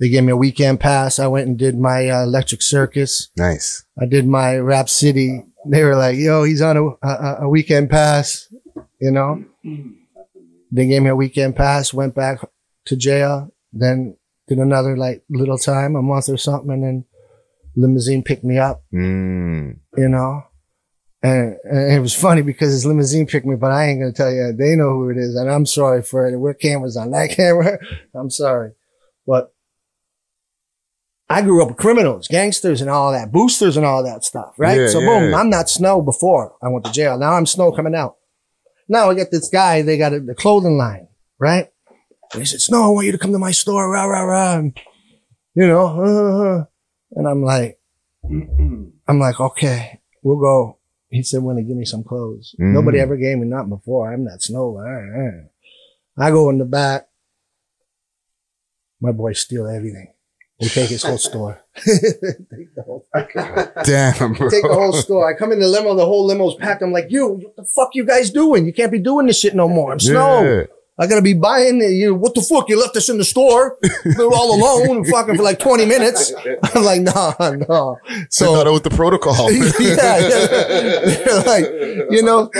they gave me a weekend pass. I went and did my uh, electric circus. Nice. I did my Rap City. They were like, "Yo, he's on a, a, a weekend pass," you know. They gave me a weekend pass. Went back to jail. Then did another like little time, a month or something, and then limousine picked me up. Mm. You know. And, and it was funny because his limousine picked me, but I ain't gonna tell you. They know who it is, and I'm sorry for it. We're cameras on that camera. I'm sorry, but I grew up with criminals, gangsters, and all that, boosters, and all that stuff, right? Yeah, so boom, yeah. I'm not Snow before I went to jail. Now I'm Snow coming out. Now I get this guy. They got a, the clothing line, right? And he said, "Snow, I want you to come to my store, rah rah rah." And, you know, uh, and I'm like, I'm like, okay, we'll go. He said, "Want to give me some clothes?" Mhm. Nobody ever gave me nothing before. I'm not Snow. Uh, uh. I go in the back. My boys steal everything. They take his whole store. take the whole, Damn, bro. take the whole store. I come in the limo. The whole limo's packed. I'm like, you, what the fuck you guys doing? You can't be doing this shit no more. I'm Snow. I gotta be buying. You, what the fuck? You left us in the store. All alone fucking for like 20 minutes. I'm like, nah, nah. I So, thought it was the protocol. yeah, yeah. They're like, you know,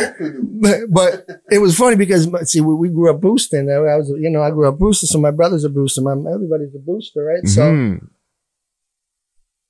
but, but it was funny because see, we, we grew up boosting. I was, you know, I grew up boosting. So my brother's a booster. My, everybody's a booster, right? So Mhm.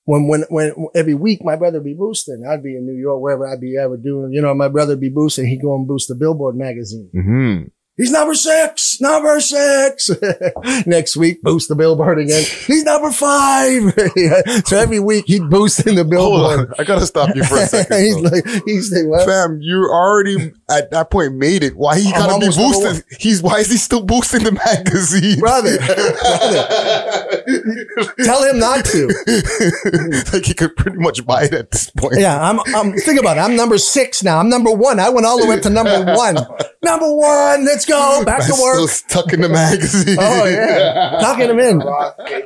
when, when, when every week my brother be boosting, I'd be in New York, wherever I'd be ever doing, you know, my brother be boosting. He'd go and boost the Billboard magazine. Mhm. He's number six, number six. Next week, boost the billboard again. He's number five. so every week he'd boost in the Hold billboard. on. I gotta stop you for a second. he's though. like, he's like, what? Fam, you already at that point made it. Why he gotta be boosted? He's why is he still boosting the magazine, brother? Brother, Tell him not to. like he could pretty much buy it at this point. Yeah, I'm, I'm, think about it. I'm number six now. I'm number one. I went all the way up to number one. Number one. Let's go. Back to work. still stuck in the magazine. Oh yeah. Talking him in.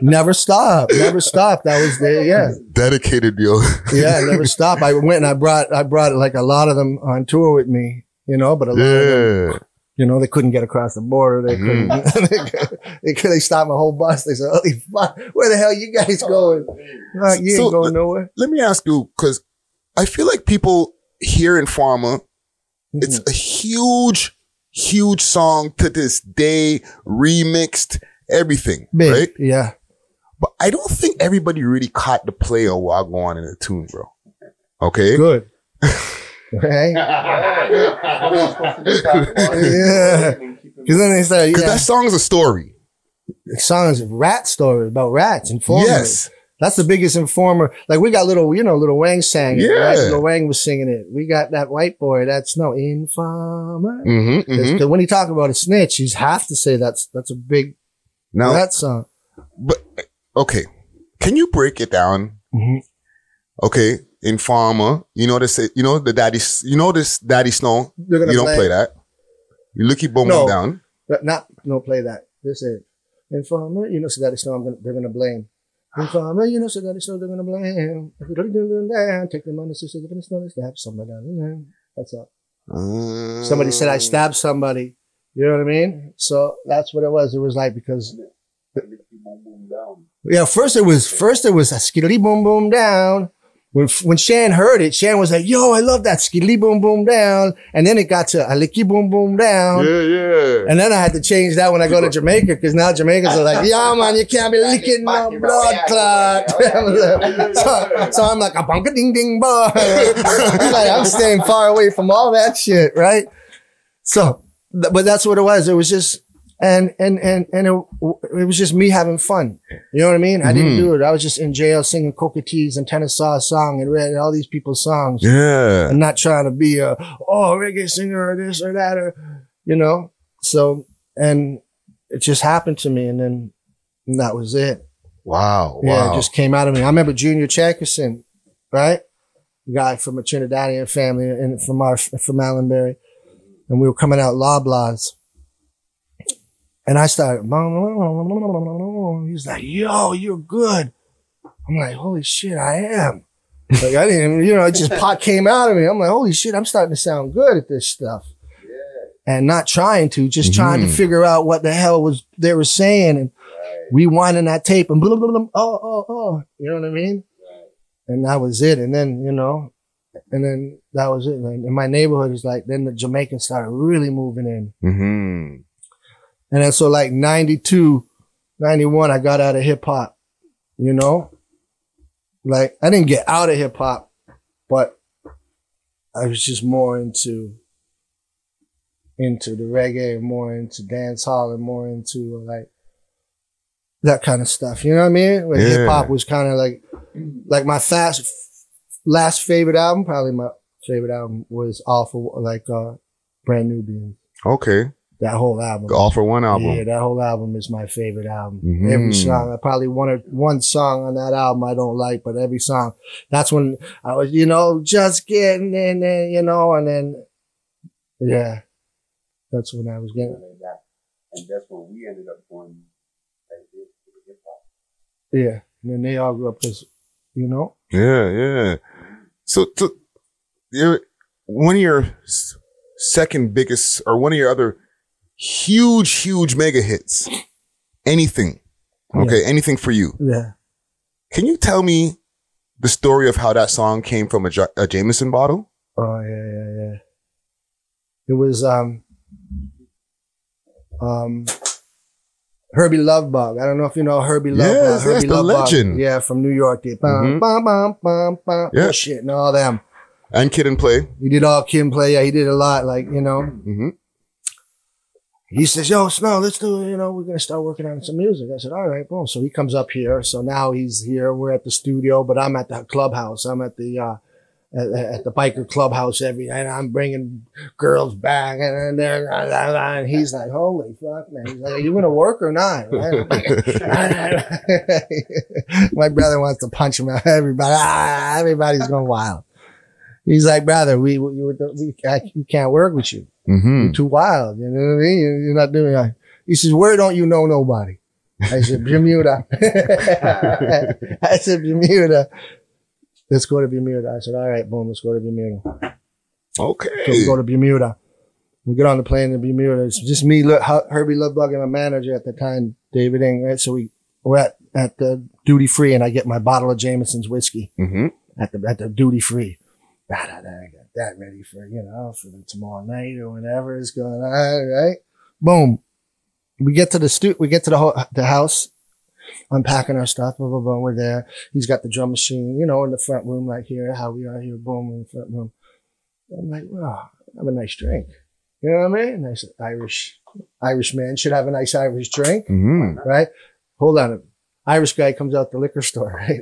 Never stop. Never stop. That was the, yeah. Dedicated, yo. Yeah, never stop. I went and I brought, I brought like a lot of them on tour with me, you know, but a lot of them, Yeah. You know, they couldn't get across the border. They couldn't, they could, they stopped my whole bus. They said, holy fuck, where the hell you guys going? Like, you ain't So- going nowhere. Let me ask you, because I feel like people here Informer, it's Mm-hmm. a huge, huge song to this day, remixed, everything, Big. right? Yeah. But I don't think everybody really caught the play of Wagwan in the tune, bro. Okay? Good. right? yeah. Cause then they start, Because yeah. that song is a story. The song is a rat story about rats, and informers. Yes. That's the biggest informer. Like we got little, you know, little Wang sang it. Yeah. Right? Little Wang was singing it. We got that white boy. That's no informer. Mm-hmm, mm-hmm. Because when he talk about a snitch, he's have to say that's that's a big Now, rat song. but, okay. Can you break it down? Mhm. Okay. Informer, you know this, you know the daddy, you know this daddy snow. You don't play that. You look your boom No. down. But not no play that. This is informer. You know, so is no. I'm gonna, they're gonna blame. Informer, you know, so is no. They're gonna blame. If you don't do that, take the money, sister. They're gonna snow. Stab somebody down. That's all. Uh, Somebody said I stabbed somebody. You know what I mean? So that's what it was. It was like because yeah, first it was first it was a skiddly boom boom down. When when Shan heard it, Shan was like, "Yo, I love that skiddly boom boom down," and then it got to a licky boom boom down. Yeah, yeah. And then I had to change that when I go to Jamaica because now Jamaicans are like, yeah, man, you can't be licking my blood clot. so, so I'm like, a bunka ding ding bar. like, I'm staying far away from all that shit, right? So, but that's what it was. It was just, and, and, and, and it, it was just me having fun. You know what I mean? I didn't mm-hmm. do it. I was just in jail singing Cocoa Tea's and Tenor Saw song and read all these people's songs. Yeah. I'm not trying to be a oh reggae singer or this or that or you know. So and it just happened to me, and then and that was it. Wow. Yeah, Wow. it just came out of me. I remember Junior Checkerson, right? Guy from a Trinidadian family and from our from Allenbury, and we were coming out Loblaws. And I started, he's like, yo, you're good. I'm like, holy shit, I am. Like I didn't, you know, it just pot came out of me. I'm like, holy shit, I'm starting to sound good at this stuff. Yeah. And not trying to, just trying to Mhm. figure out what the hell was they were saying and rewinding that tape and blah, blah, blah, blah, oh, oh, oh. You know what I mean? Right. And that was it. And then, you know, and then that was it. And in my neighborhood is like, then the Jamaicans started really moving in. mm-hmm. And then so like 92, 91, I got out of hip hop, you know? Like I didn't get out of hip hop, but I was just more into, into the reggae, more into dance hall and more into like that kind of stuff. You know what I mean? When Yeah. hip hop was kind of like, like my fast, last favorite album, probably my favorite album was Awful, like, uh, Brand Nubian. Okay. That whole album. All for One album. Yeah, that whole album is my favorite album. Mhm. Every song, I probably one or one song on that album I don't like, but every song. That's when I was, you know, just getting in there, you know, and then, yeah, that's when I was getting. That. And that's when we ended up going like this with hip hop. Yeah, and then they all grew up as, you know, Yeah, yeah. So, so you're one of your second biggest, or one of your other huge, huge mega hits. Anything, okay? Anything for you? yeah. Can you tell me the story of how that song came from a, Ja- a Jameson bottle? Oh yeah, yeah, yeah. It was um um Hurby Luv Bug. I don't know if you know Hurby Luv Bug. Yes, Herbie that's the Lovebug. legend. Yeah, from New York. They bum, Mhm. bum, bum, bum, bum, Yeah. shit and all them. And Kid and Play. He did all Kid and play. Yeah, he did a lot. Like you know. Mm-hmm. He says, yo, Snow, let's do it. You know, we're going to start working on some music. I said, all right, boom. So he comes up here. So now he's here. We're at the studio, but I'm at the clubhouse. I'm at the, uh, at, at the biker clubhouse every night. I'm bringing girls back and, they're and he's like, holy fuck, man. He's like, are you gonna work or not? My brother wants to punch him out. Everybody, ah, everybody's going wild. He's like, brother, we, we, we, we can't work with you. Mm-hmm. You're too wild. You know what I mean? You're not doing it. He says, where don't you know nobody? I said, Bermuda. I said, Bermuda. Let's go to Bermuda. I said, all right, boom, let's go to Bermuda. So we Okay. go to Bermuda. We get on the plane in Bermuda. It's just me, Hurby Luv Bug, and my manager at the time, David Ing, right? So we, we're at, at the duty free and I get my bottle of Jameson's whiskey Mm-hmm. at the, at the duty free. Da, I got that ready for, you know, for the tomorrow night or whatever is going on, right? Boom. We get to the stu, we get to the, ho- the house, unpacking our stuff, blah, blah, blah. We're there. He's got the drum machine, you know, in the front room, right here, how we are here, boom, in the front room. I'm like, wow, have a nice drink. You know what I mean? Nice Irish, Irish man should have a nice Irish drink Mm-hmm. right? Hold on. Irish guy comes out the liquor store, right?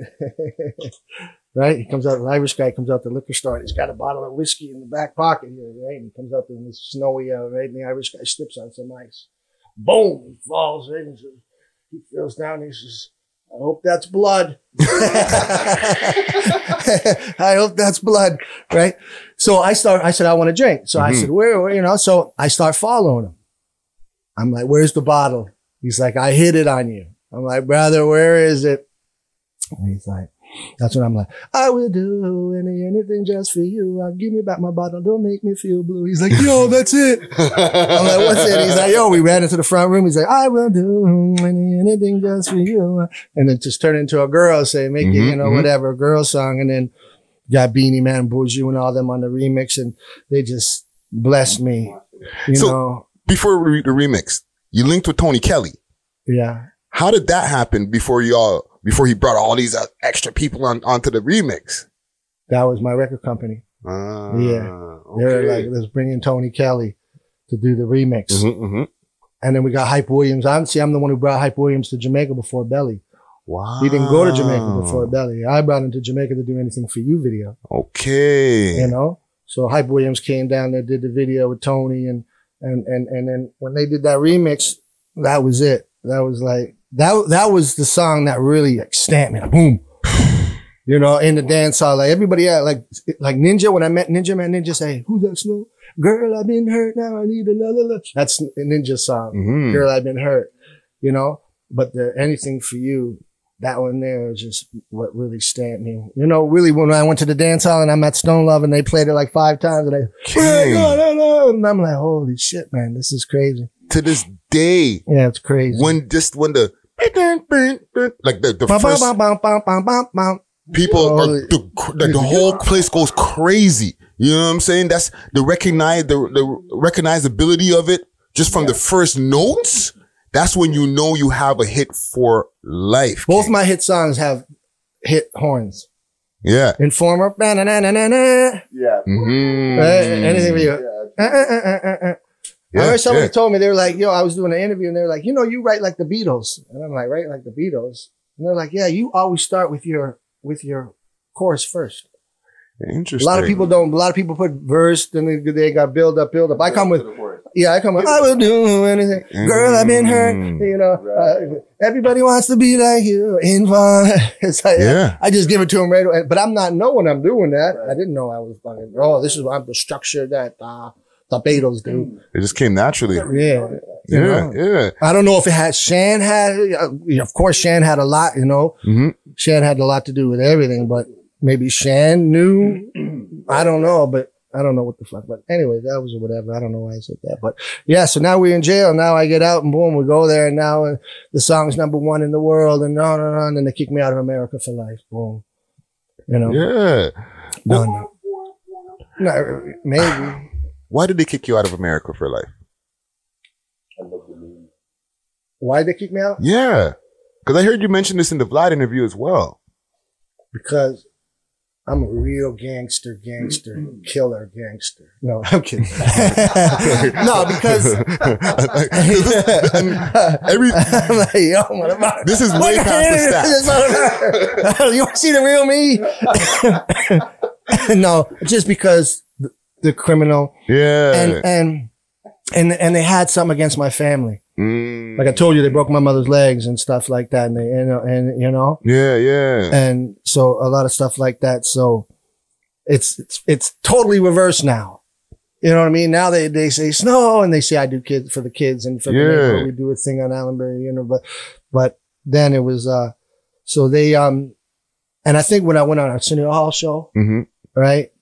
Right? He comes out, the Irish guy comes out the liquor store and he's got a bottle of whiskey in the back pocket here, right? And he comes out there in this snowy, uh, right? And the Irish guy slips on some ice. Boom! He falls? And he feels down. He says, I hope that's blood. I hope that's blood, right? So I start, I said, I want to drink. So I Mhm. said, where, where, you know, so I start following him. I'm like, where's the bottle? He's like, I hid it on you. I'm like, brother, where is it? And he's like, that's when I'm like, I will do any, anything just for you. Uh, give me back my bottle. Don't make me feel blue. He's like, yo, that's it. I'm like, what's it? He's like, yo, we ran into the front room. He's like, I will do any, anything just for you. And then just turn into a girl, say, make it, you know, mhm. whatever, a girl song. And then got Beenie Man, Bourgeois and all them on the remix. And they just blessed me, you So- know. Before we read the remix, you linked with Tony Kelly. Yeah. How did that happen before y'all, before he brought all these uh, extra people on, onto the remix? That was my record company. Ah, Yeah. They were like, let's bring in Tony Kelly to do the remix. mm-hmm, And then we got Hype Williams. I'm, see, I'm the one who brought Hype Williams to Jamaica before Belly. Wow. He didn't go to Jamaica before Belly. I brought him to Jamaica to do anything for you video, Okay. you know? So Hype Williams came down there, did the video with Tony and, and, and, and then when they did that remix, that was it. That was like, that, that was the song that really like stamped me. Like, boom. You know, in the dance hall, like everybody, like, like Ninja, when I met Ninja, man, Ninja say, who's that snow? Girl, I've been hurt now. I need another love. That's a Ninja song. Mhm. Girl, I've been hurt, you know, but the anything for you, that one there is just what really stamped me. You know, really when I went to the dance hall and I met Stone Love and they played it like five times and they, King. and I'm like, holy shit, man, this is crazy. To this day, Yeah, it's crazy. when just when the like the, the Bum, bum, first people Oh, are the, the, the whole place goes crazy. You know what I'm saying? That's the recognize the the recognizability of it just from the first notes. That's when you know you have a hit for life. Both King. my hit songs have hit horns. yeah. Informer. Yeah. Mm-hmm. Uh, anything for you. Yeah. Uh, uh, uh. I heard somebody told me they were like, "Yo, I was doing an interview and they were like, you know, you write like the Beatles," and I'm like, "Write like the Beatles," and they're like, "Yeah, you always start with your with your chorus first. Interesting. A lot of people don't. A lot of people put verse, then they, they got build up, build up. I come with, yeah, I come with, I will do anything. Girl, I've been hurt. Mm. You know, uh, everybody wants to be like you. In fun. It's like, Yeah. I just give it to them right away. But I'm not knowing I'm doing that. I didn't know I was fucking. Oh, this is I'm the structure that uh, Beatles do. It just came naturally. Yeah. Yeah. know? Yeah. I don't know if it had Shan had, uh, of course, Shan had a lot, you know, hmm Shan had a lot to do with everything, but maybe Shan knew. I don't know, but I don't know what the fuck. But anyway, that was whatever. I don't know why I said that, but yeah. So now we're in jail. Now I get out and boom, we go there, and now uh, the song's number one in the world, and on and on, and they kick me out of America for life. Boom. You know, Yeah. no, maybe. Why did they kick you out of America for life? Why did they kick me out? Yeah. Because I heard you mention this in the Vlad interview as well. Because I'm a real gangster, gangster, killer gangster. No, I'm kidding. no, because Every I'm like, yo, what about this is way past the stats. you want to see the real me? no, just because the, criminal Yeah. and and and and they had something against my family. Mm. Like I told you, they broke my mother's legs and stuff like that, and they you know and you know yeah, yeah. and so a lot of stuff like that. So it's it's it's totally reversed now. You know what I mean? Now they they say snow and they say I do kids for the kids and for the neighborhood, we do a thing on Allenbury, you know. But but then it was uh so they um and I think when I went on our Arsenio Hall show, hmm right?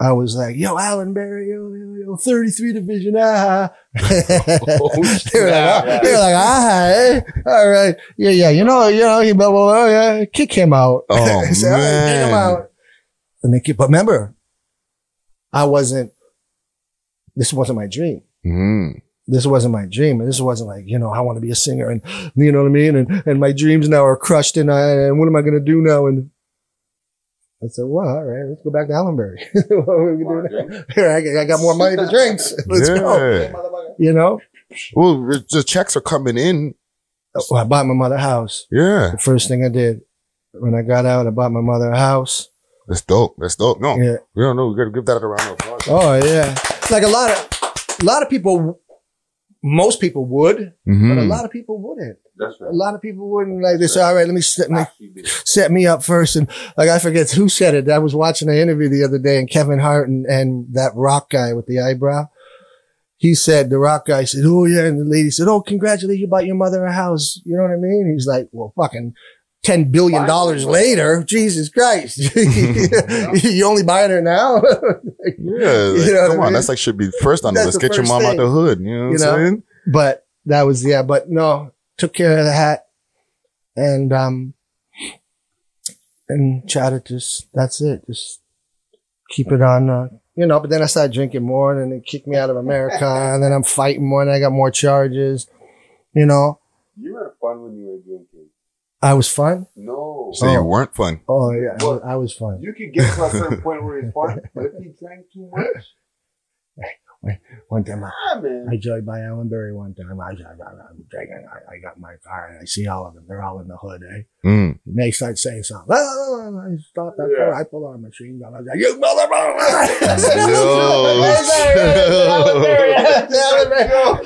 That was awesome. I was like, yo, Allenbury, yo, yo, yo, 33 division, ah. Oh, they were like, ah, they were like, ah, eh? all right. Yeah, yeah. You know, you know, he, blah, blah, blah, yeah, kick him out. Oh, I said, all right, kick him out. And they keep, but remember, I wasn't, this wasn't my dream. hmm This wasn't my dream. And this wasn't like, you know, I want to be a singer and, you know what I mean? And, and my dreams now are crushed and I, and what am I going to do now? And I said, well, all right, let's go back to Allenbury. what are we gonna do now? Here, I, I got more money for drinks. Let's go. You know? Well, the checks are coming in. Oh, I bought my mother a house. Yeah. The first thing I did when I got out, I bought my mother a house. That's dope. That's dope. No, Yeah. we don't know. We got to give that a round of applause. Oh yeah. Like a lot of, a lot of people, most people would, but a Mhm. lot of people wouldn't. That's A lot of people wouldn't like this. All right, let me set me, set me up first. And like, I forget who said it. I was watching an interview the other day and Kevin Hart and, and that rock guy with the eyebrow. He said, the rock guy said, Oh yeah. And the lady said, Oh, congratulations, you bought your mother a house. You know what I mean? He's like, well, fucking $10 billion later. Jesus Christ. you only buying her now? Yeah. like, You know come I on. mean? That's like should be first on the That's list. the Get your mom out thing. the hood. You know what You know? I'm saying? but that was, yeah, but no, took care of the hat and, um, and tried to just, that's it. Just keep it on, uh, you know, but then I started drinking more and then they kicked me out of America and then I'm fighting more and I got more charges, you know, You were fun when you were drinking. I was fun. No. So you Oh. weren't fun. Oh yeah, I was, I was fun. You could get to a certain point where it's fun, but if you drank too much, One time I, ah, man. I joined by Allenbury one time. I, I, I'm drinking. I, I got my car and I see all of them. They're all in the hood, eh? Mm. And they start saying something. "Ah," I stopped that Yeah. car. I pulled out a machine gun. I was like, you motherfucker!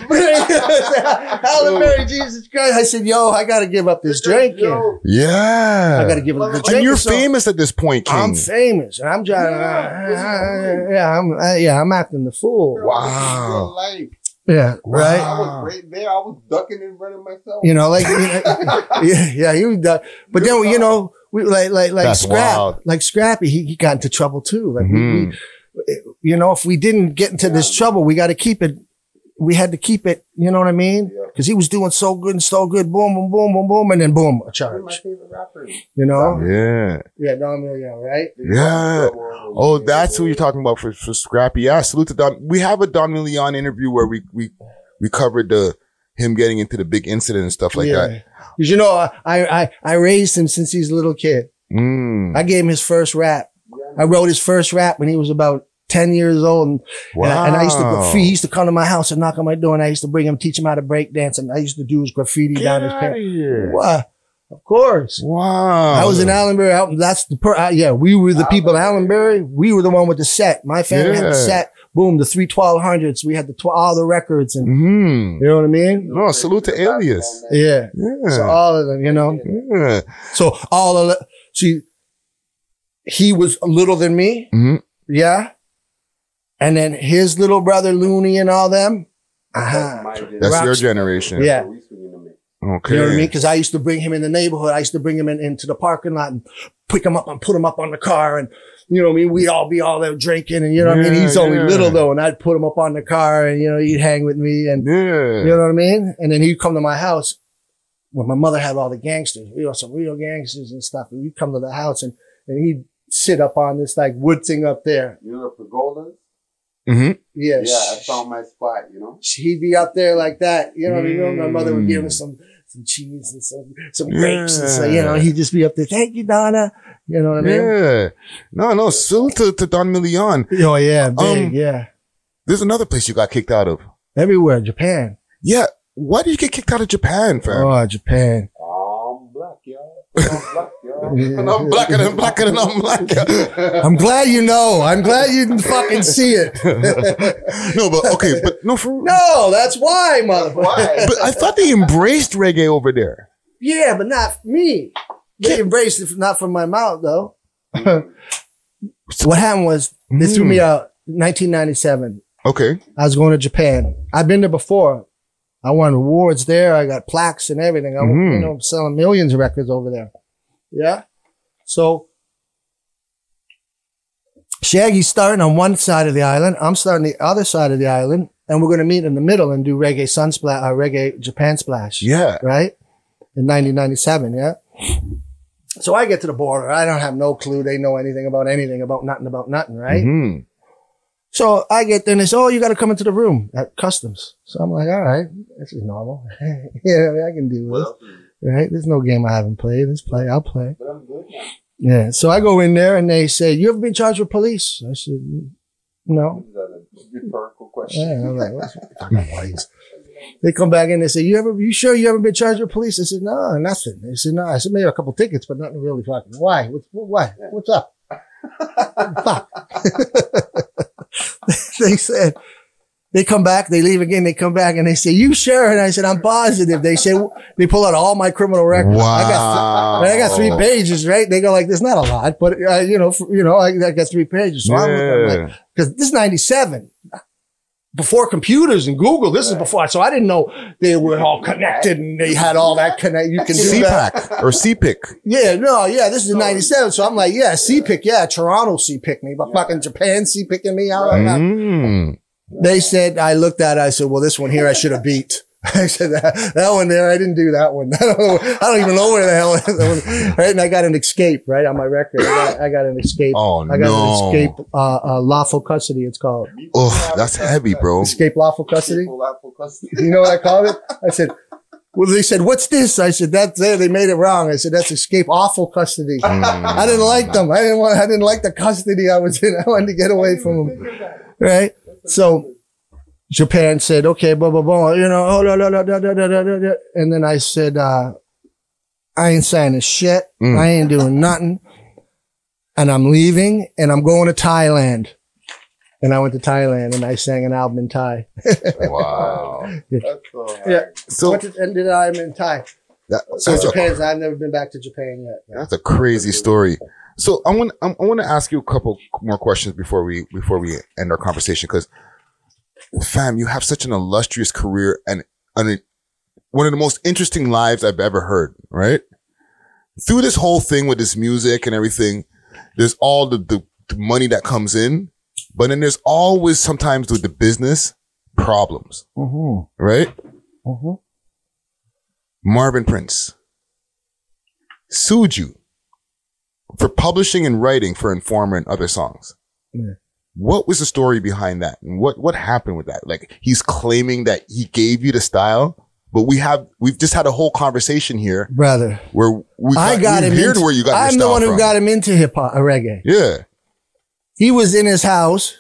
Allenbury, Jesus Christ. I said, yo, I got to give up this drinking. Yeah. I got to give up the drinking. And you're So famous at this point, King. I'm famous. And I'm trying to, yeah, I'm, uh, yeah, I'm acting the fool. Bro, this Wow. real life. Yeah, right. I was right there. I was ducking and running myself. You know, like, you know, yeah, yeah, he was done. But then, you know, we like, like, like That's Scrap, wild. like Scrappy, he, he got into trouble too. Like, we, Mhm. we, you know, if we didn't get into this trouble, we got to keep it. We had to keep it. You know what I mean? Yeah. Because he was doing so good and so good. Boom, boom, boom, boom, boom, and then boom, a One of my favorite rappers. You know? Yeah. Yeah, Don Million, right? Yeah. Oh, that's who you're talking about for, for Scrappy. Yeah, salute to Don. We have a Don Milian interview where we, we, we covered the, him getting into the big incident and stuff like that. Because you know, I, I I raised him since he's a little kid. Mm. I gave him his first rap. I wrote his first rap when he was about 10 years old. And, and, I, and I used to graffiti. He used to come to my house and knock on my door and I used to bring him, teach him how to break dance. And I used to do his graffiti Get down his pants. Of course. Wow. I was in Allenbury. I- That's the per, yeah, we were the people in Allenbury. We were the one with the set. My family had the set. Boom, the three twelve hundreds. We had the tw- all the records and hmm you know what I mean? No, salute to Alias. Yeah. Yeah. So all of them, you know. yeah. So all of the, see, he was little than me. Mhm. Yeah. And then his little brother Looney and all them. Uh-huh. That's your generation. Yeah. Okay. You know what I mean? Cause I used to bring him in the neighborhood. I used to bring him in, into the parking lot and pick him up and put him up on the car. And you know what I mean? We'd all be all there drinking and you know what I mean? He's only yeah. little though. And I'd put him up on the car and you know, he'd hang with me and Yeah. you know what I mean? And then he'd come to my house when my mother had all the gangsters, you know, some real gangsters and stuff. And he'd come to the house and, and he'd sit up on this like wood thing up there. You know the pergolas? Hmm Yeah. Yeah, I found my spot, you know? He'd be up there like that. You know what I mean? My mother would give him Mm. some, some cheese and some, some grapes and so, you know, he'd just be up there. Thank you, Donna. You know what I mean? Yeah. No, no, salute to, to Don Milian. Oh yeah, big, Um, yeah. There's another place you got kicked out of. Everywhere, Japan. Yeah. Why did you get kicked out of Japan, fam? Oh, Japan. I'm black, y'all. I'm black, y'all. And I'm blacker than blacker than I'm blacker. I'm glad you know. I'm glad you didn't fucking see it. no, but okay, but no, for No, that's why, motherfucker. But I thought they embraced reggae over there. Yeah, but not me. They embraced it, not from my mouth though. what happened was they threw me out 1997. Okay. I was going to Japan. I've been there before. I won awards there. I got plaques and everything. I, Mhm. you know, selling millions of records over there. Yeah. So Shaggy's starting on one side of the island. I'm starting the other side of the island, and we're going to meet in the middle and do reggae sunsplash, uh, reggae Japan splash. Yeah. Right. In 1997. Yeah. So I get to the border. I don't have no clue. They know anything about anything about nothing about nothing. Right. hmm So I get there and they say, Oh, you got to come into the room at customs. So I'm like, all right, this is normal. yeah, I can do this. Right. There's no game I haven't played. Let's play. I'll play. But I'm good. Yeah. So I go in there and they say, you ever been charged with police? I said, no. Is that a rhetorical question? Yeah, I'm like, what's fucking? They come back in. And they say, "You ever? You sure you haven't been charged with police?" I said, "No, nothing." They said, "No." I said, "Maybe a couple tickets, but nothing really fucking. Why? What's why? What's up?" Fuck. they said they come back. They leave again. They come back and they say, "You sure?" And I said, "I'm positive." They say they pull out all my criminal records. I got Wow. I got three pages, right? They go like, "There's not a lot, but uh, you know, f- you know, I, I got three pages." So I'm looking like, because this is 97 before computers and Google. This is before. So I didn't know they were all connected and they had all that connect. You can do that. CPAC or CPIC. Yeah, no, yeah, this is 97. So I'm like, yeah, CPIC. Yeah, Toronto CPIC me, but fucking Japan CPICing me out. like that. Mm. They said, I looked at it. I said, well, this one here I should have beat. I said that, that one there, I didn't do that one. I don't, know, I don't even know where the hell it is. Right. And I got an escape, right, on my record. I got, I got an escape. Oh, I got no. an escape, uh, uh, lawful custody, it's called. Oh, that's heavy, bro. Escape lawful custody. Full out for custody. You know what I called it? I said, well, they said, what's this? I said, that's there. They made it wrong. I said, that's escape awful custody. I didn't like them. I didn't want, I didn't like the custody I was in. I wanted to get away from them. Right. So Japan said, okay, blah, blah, blah, you know, oh, da, da, da, da, da, da, da, da, da. and then I said, uh, I ain't signing shit. Mm. I ain't doing nothing. And I'm leaving and I'm going to Thailand. And I went to Thailand and I sang an album in Thai. Wow. That's all right. Yeah. So, Went and did I am in Thai. that, So that's, Japan's. I've never been back to Japan yet. that's a crazy story. So I want I want to ask you a couple more questions before we before we end our conversation because, fam, you have such an illustrious career and, and one of the most interesting lives I've ever heard. Right through this whole thing with this music and everything, there's all the, the, the money that comes in, but then there's always sometimes with the business problems. Mm-hmm. Right? Mm-hmm. Marvin Prince sued you for publishing and writing for Informer and other songs. Yeah. What was the story behind that? And what, what happened with that? Like he's claiming that he gave you the style, but we have, we've just had a whole conversation here Brother, where we I got him. into- where you got I'm the one who from. got him into hip hop, uh, reggae. Yeah. He was in his house,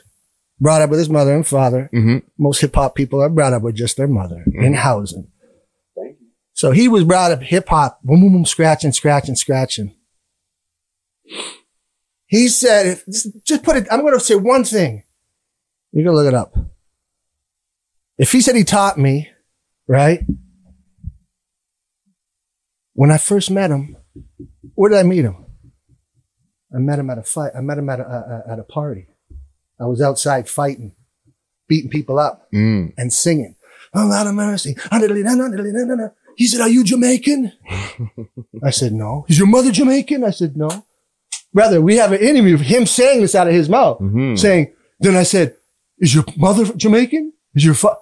brought up with his mother and father. hmm Most hip hop people are brought up with just their mother Mm-hmm. in housing. So he was brought up hip hop, boom, boom, boom, scratching, scratching, scratching. He said, if, just, put it, I'm going to say one thing. You can look it up. If he said he taught me, right? When I first met him, where did I meet him? I met him at a fight. I met him at a, at a party. I was outside fighting, beating people up Mm. and singing. Oh, Lord of mercy. He said, are you Jamaican? I said, no. Is your mother Jamaican? I said, no. Brother, we have an interview of him saying this out of his mouth, Mhm. saying, then I said, is your mother Jamaican? Is your fa-?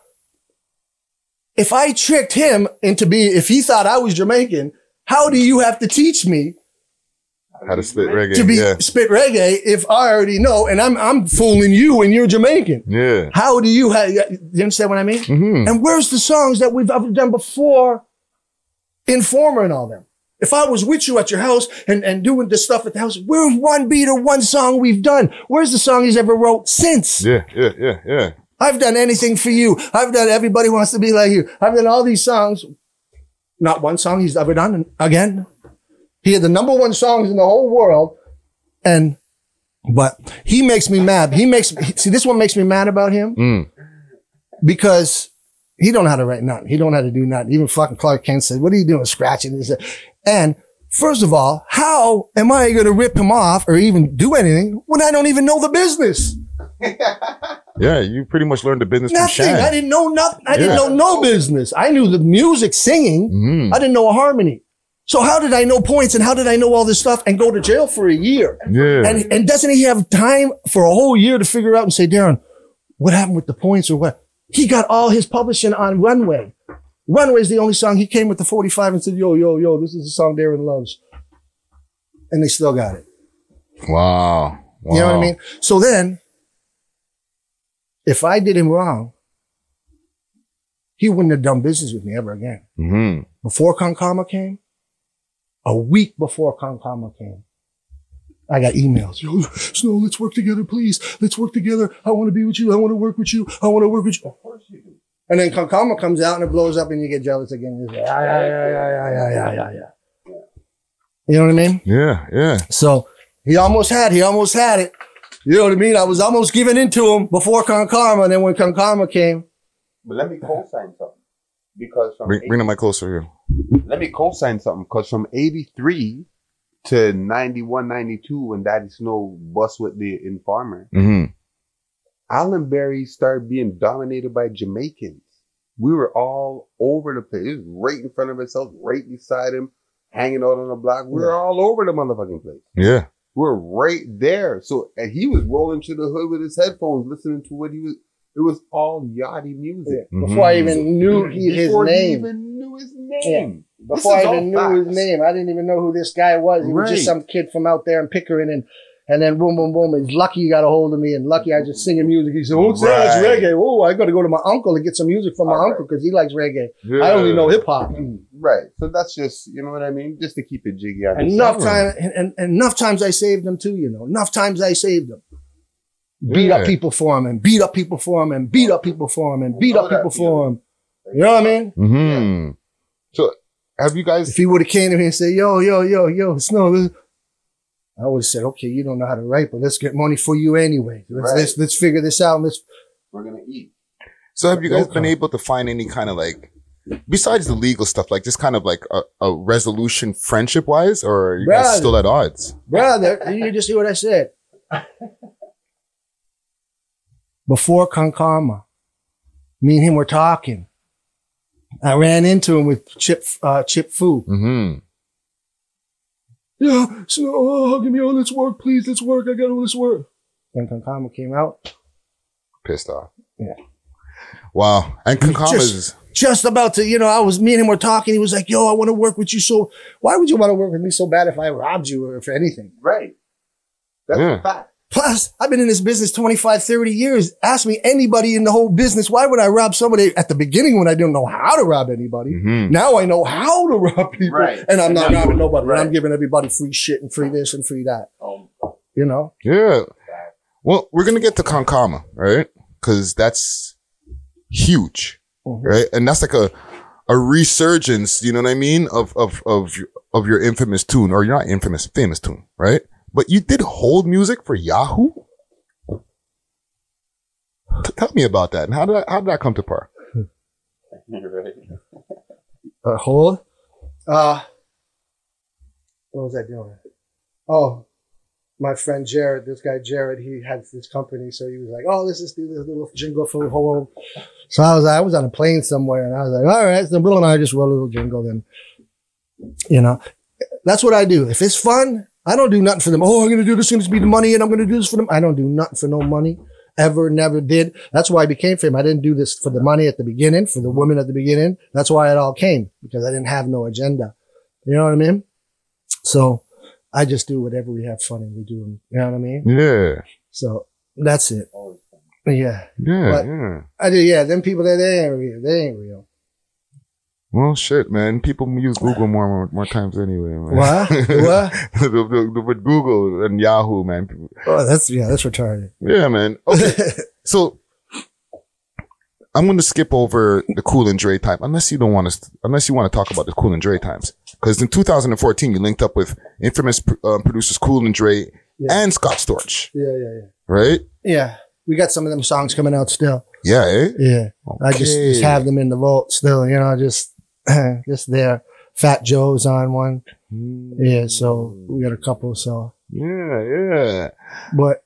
If I tricked him into being, if he thought I was Jamaican, how do you have to teach me How to spit reggae. to be yeah. spit reggae if I already know and I'm, I'm fooling you and you're Jamaican? Yeah. How do you have, you understand what I mean? hmm And where's the songs that we've ever done before Informer and all them? If I was with you at your house and, and doing the stuff at the house, where's one beat or one song we've done? Where's the song he's ever wrote since? Yeah, yeah, yeah, yeah. I've done anything for you. I've done everybody wants to be like you. I've done all these songs. Not one song he's ever done again. He had the number one songs in the whole world. And, but he makes me mad. He makes, me see, this one makes me mad about him Mm. because he don't know how to write nothing. He don't know how to do nothing. Even fucking Clark Kent said, what are you doing scratching this? And first of all, how am I going to rip him off or even do anything when I don't even know the business? Yeah, you pretty much learned the business Nothing. I didn't know nothing. I didn't know no business. I knew the music singing. Mhm. I didn't know a harmony. So how did I know points and how did I know all this stuff and go to jail for a year? Yeah. And, and doesn't he have time for a whole year to figure out and say, Darrin, what happened with the points or what? He got all his publishing on Runway. Runway is the only song he came with the 45 and said, yo, yo, yo, this is the song Darrin loves. And they still got it. wow. wow. You know what I mean? So then, if I did him wrong, he wouldn't have done business with me ever again. hmm Before Con Calma came, a week before Con Calma came, I got emails. Yo, Snow, let's work together, please. Let's work together. I want to be with you. I want to work with you. I want to work with you. Of course you do. And then Con Calma comes out and it blows up and you get jealous again. You say, yeah, yeah, yeah, yeah, yeah, yeah, yeah, yeah, yeah. You know what I mean? Yeah, yeah. So he almost had, he almost had it. You know what I mean? I was almost giving in to him before Con Calma. And then when Con Calma came, But let me co-sign something because from Bring, bring the mic closer here. let me co-sign something because from 83 to 91 92 when daddy snow bust with the informer hmm Allenbury started being dominated by Jamaicans. We were all over the place. It was right in front of ourselves, right beside him, hanging out on the block. We were all over the motherfucking place. Yeah. We were right there. So, and he was rolling to the hood with his headphones, listening to what he was. It was all yachty music. before I even mhm. knew he, his Before he name, even knew his name. This before I even knew his name, I didn't even know who this guy was. He was just some kid from out there in Pickering and, and then boom, boom, boom. He's lucky he got a hold of me and lucky I just singing music. He said, what's that? It's reggae. Oh, I got to go to my uncle and get some music from my All uncle because he likes reggae. yeah. I only know hip hop. Right. So that's just, you know what I mean? Just to keep it jiggy on Enough time, and, and, and enough times I saved them too, you know. Enough times I saved them. Beat Yeah. up people for him and beat up people for him and beat up people for him and beat up people for him. You know what I mean? Mm-hmm. So have you guys If he would have came to me and said, yo, yo, yo, yo, Snow, this, I would have said, okay, you don't know how to write, but let's get money for you anyway. Let's, Right. let's, let's figure this out. and Let's, We're going to eat. So have you guys been able to find any kind of like, besides the legal stuff, like just kind of like a, a resolution friendship wise, or are you guys still at odds? brother, you just hear what I said. Before Con Calma, me and him were talking. I ran into him with Chip, uh, Chip Fu. hmm Yeah, so, oh, give me, all let's work, please, let's work. I got all let's work. When Con Calma came out, Pissed off. Yeah. Wow. And Con Calma Just- is, just about to, you know, I was, me and him were talking. He was like, yo, I want to work with you. So why would you want to work with me so bad if I robbed you or for anything? Right. That's Yeah. a fact. Plus, I've been in this business 25, 30 years. Ask me anybody in the whole business. Why would I rob somebody at the beginning when I didn't know how to rob anybody? Mhm. Now I know how to rob people Right. and I'm not now- robbing nobody. right. I'm giving everybody free shit and free this and free that, Um, you know? yeah. Well, we're going to get to Con Calma, right? Cause that's huge. Mhm. right? And that's like a a resurgence, you know what I mean, of of of of your infamous tune, or you're not infamous, famous tune, right? But you did hold music for Yahoo. T- Tell me about that, and how did that, how did that come to par? right. Uh, hold. Uh, what was I doing? Oh, my friend Jared, this guy Jared, he had this company, so he was like, "Oh, let's just do this little jingle for hold." So I was, I was on a plane somewhere, and I was like, "All right." So Bill and I just wrote a little jingle. Then, you know, that's what I do. If it's fun, I don't do nothing for them. Oh, I'm gonna do this, it's gonna be the money, and I'm gonna do this for them. I don't do nothing for no money. Ever, never did. That's why I became famous. I didn't do this for the money at the beginning, for the women at the beginning. That's why it all came because I didn't have no agenda. You know what I mean? So I just do whatever we have fun and we do. You know what I mean? Yeah, So that's it. Yeah. yeah, But- yeah. I do. Yeah. Them people that they ain't real. They ain't real. Well, shit, man. People use Google more more, more times anyway. Man. What? What? with Google and Yahoo, man. Oh, that's yeah, that's retarded. Yeah, man. Okay, so I'm going to skip over the Cool and Dre time, unless you don't want to, unless you want to talk about the Cool and Dre times, because in 2014 you linked up with infamous um, producers Cool and Dre Yeah. and Scott Storch, Yeah, yeah, yeah. right? Yeah, we got some of them songs coming out still. Yeah, eh? Yeah, I just, just have them in the vault still. You know, just just there. Fat Joe's on one. Yeah, so we got a couple. So, Yeah, yeah. but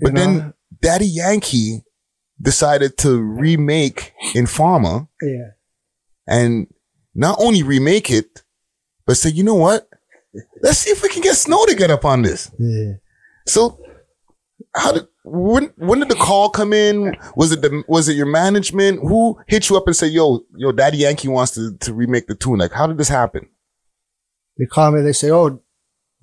But know, then Daddy Yankee decided to remake Informer yeah, and not only remake it, but say, you know what? Let's see if we can get Snow to get up on this. yeah. So how did when when did the call come in? Was it the was it your management? Who hit you up and said, yo, yo, Daddy Yankee wants to, to remake the tune? Like, how did this happen? They call me. They say, "Oh,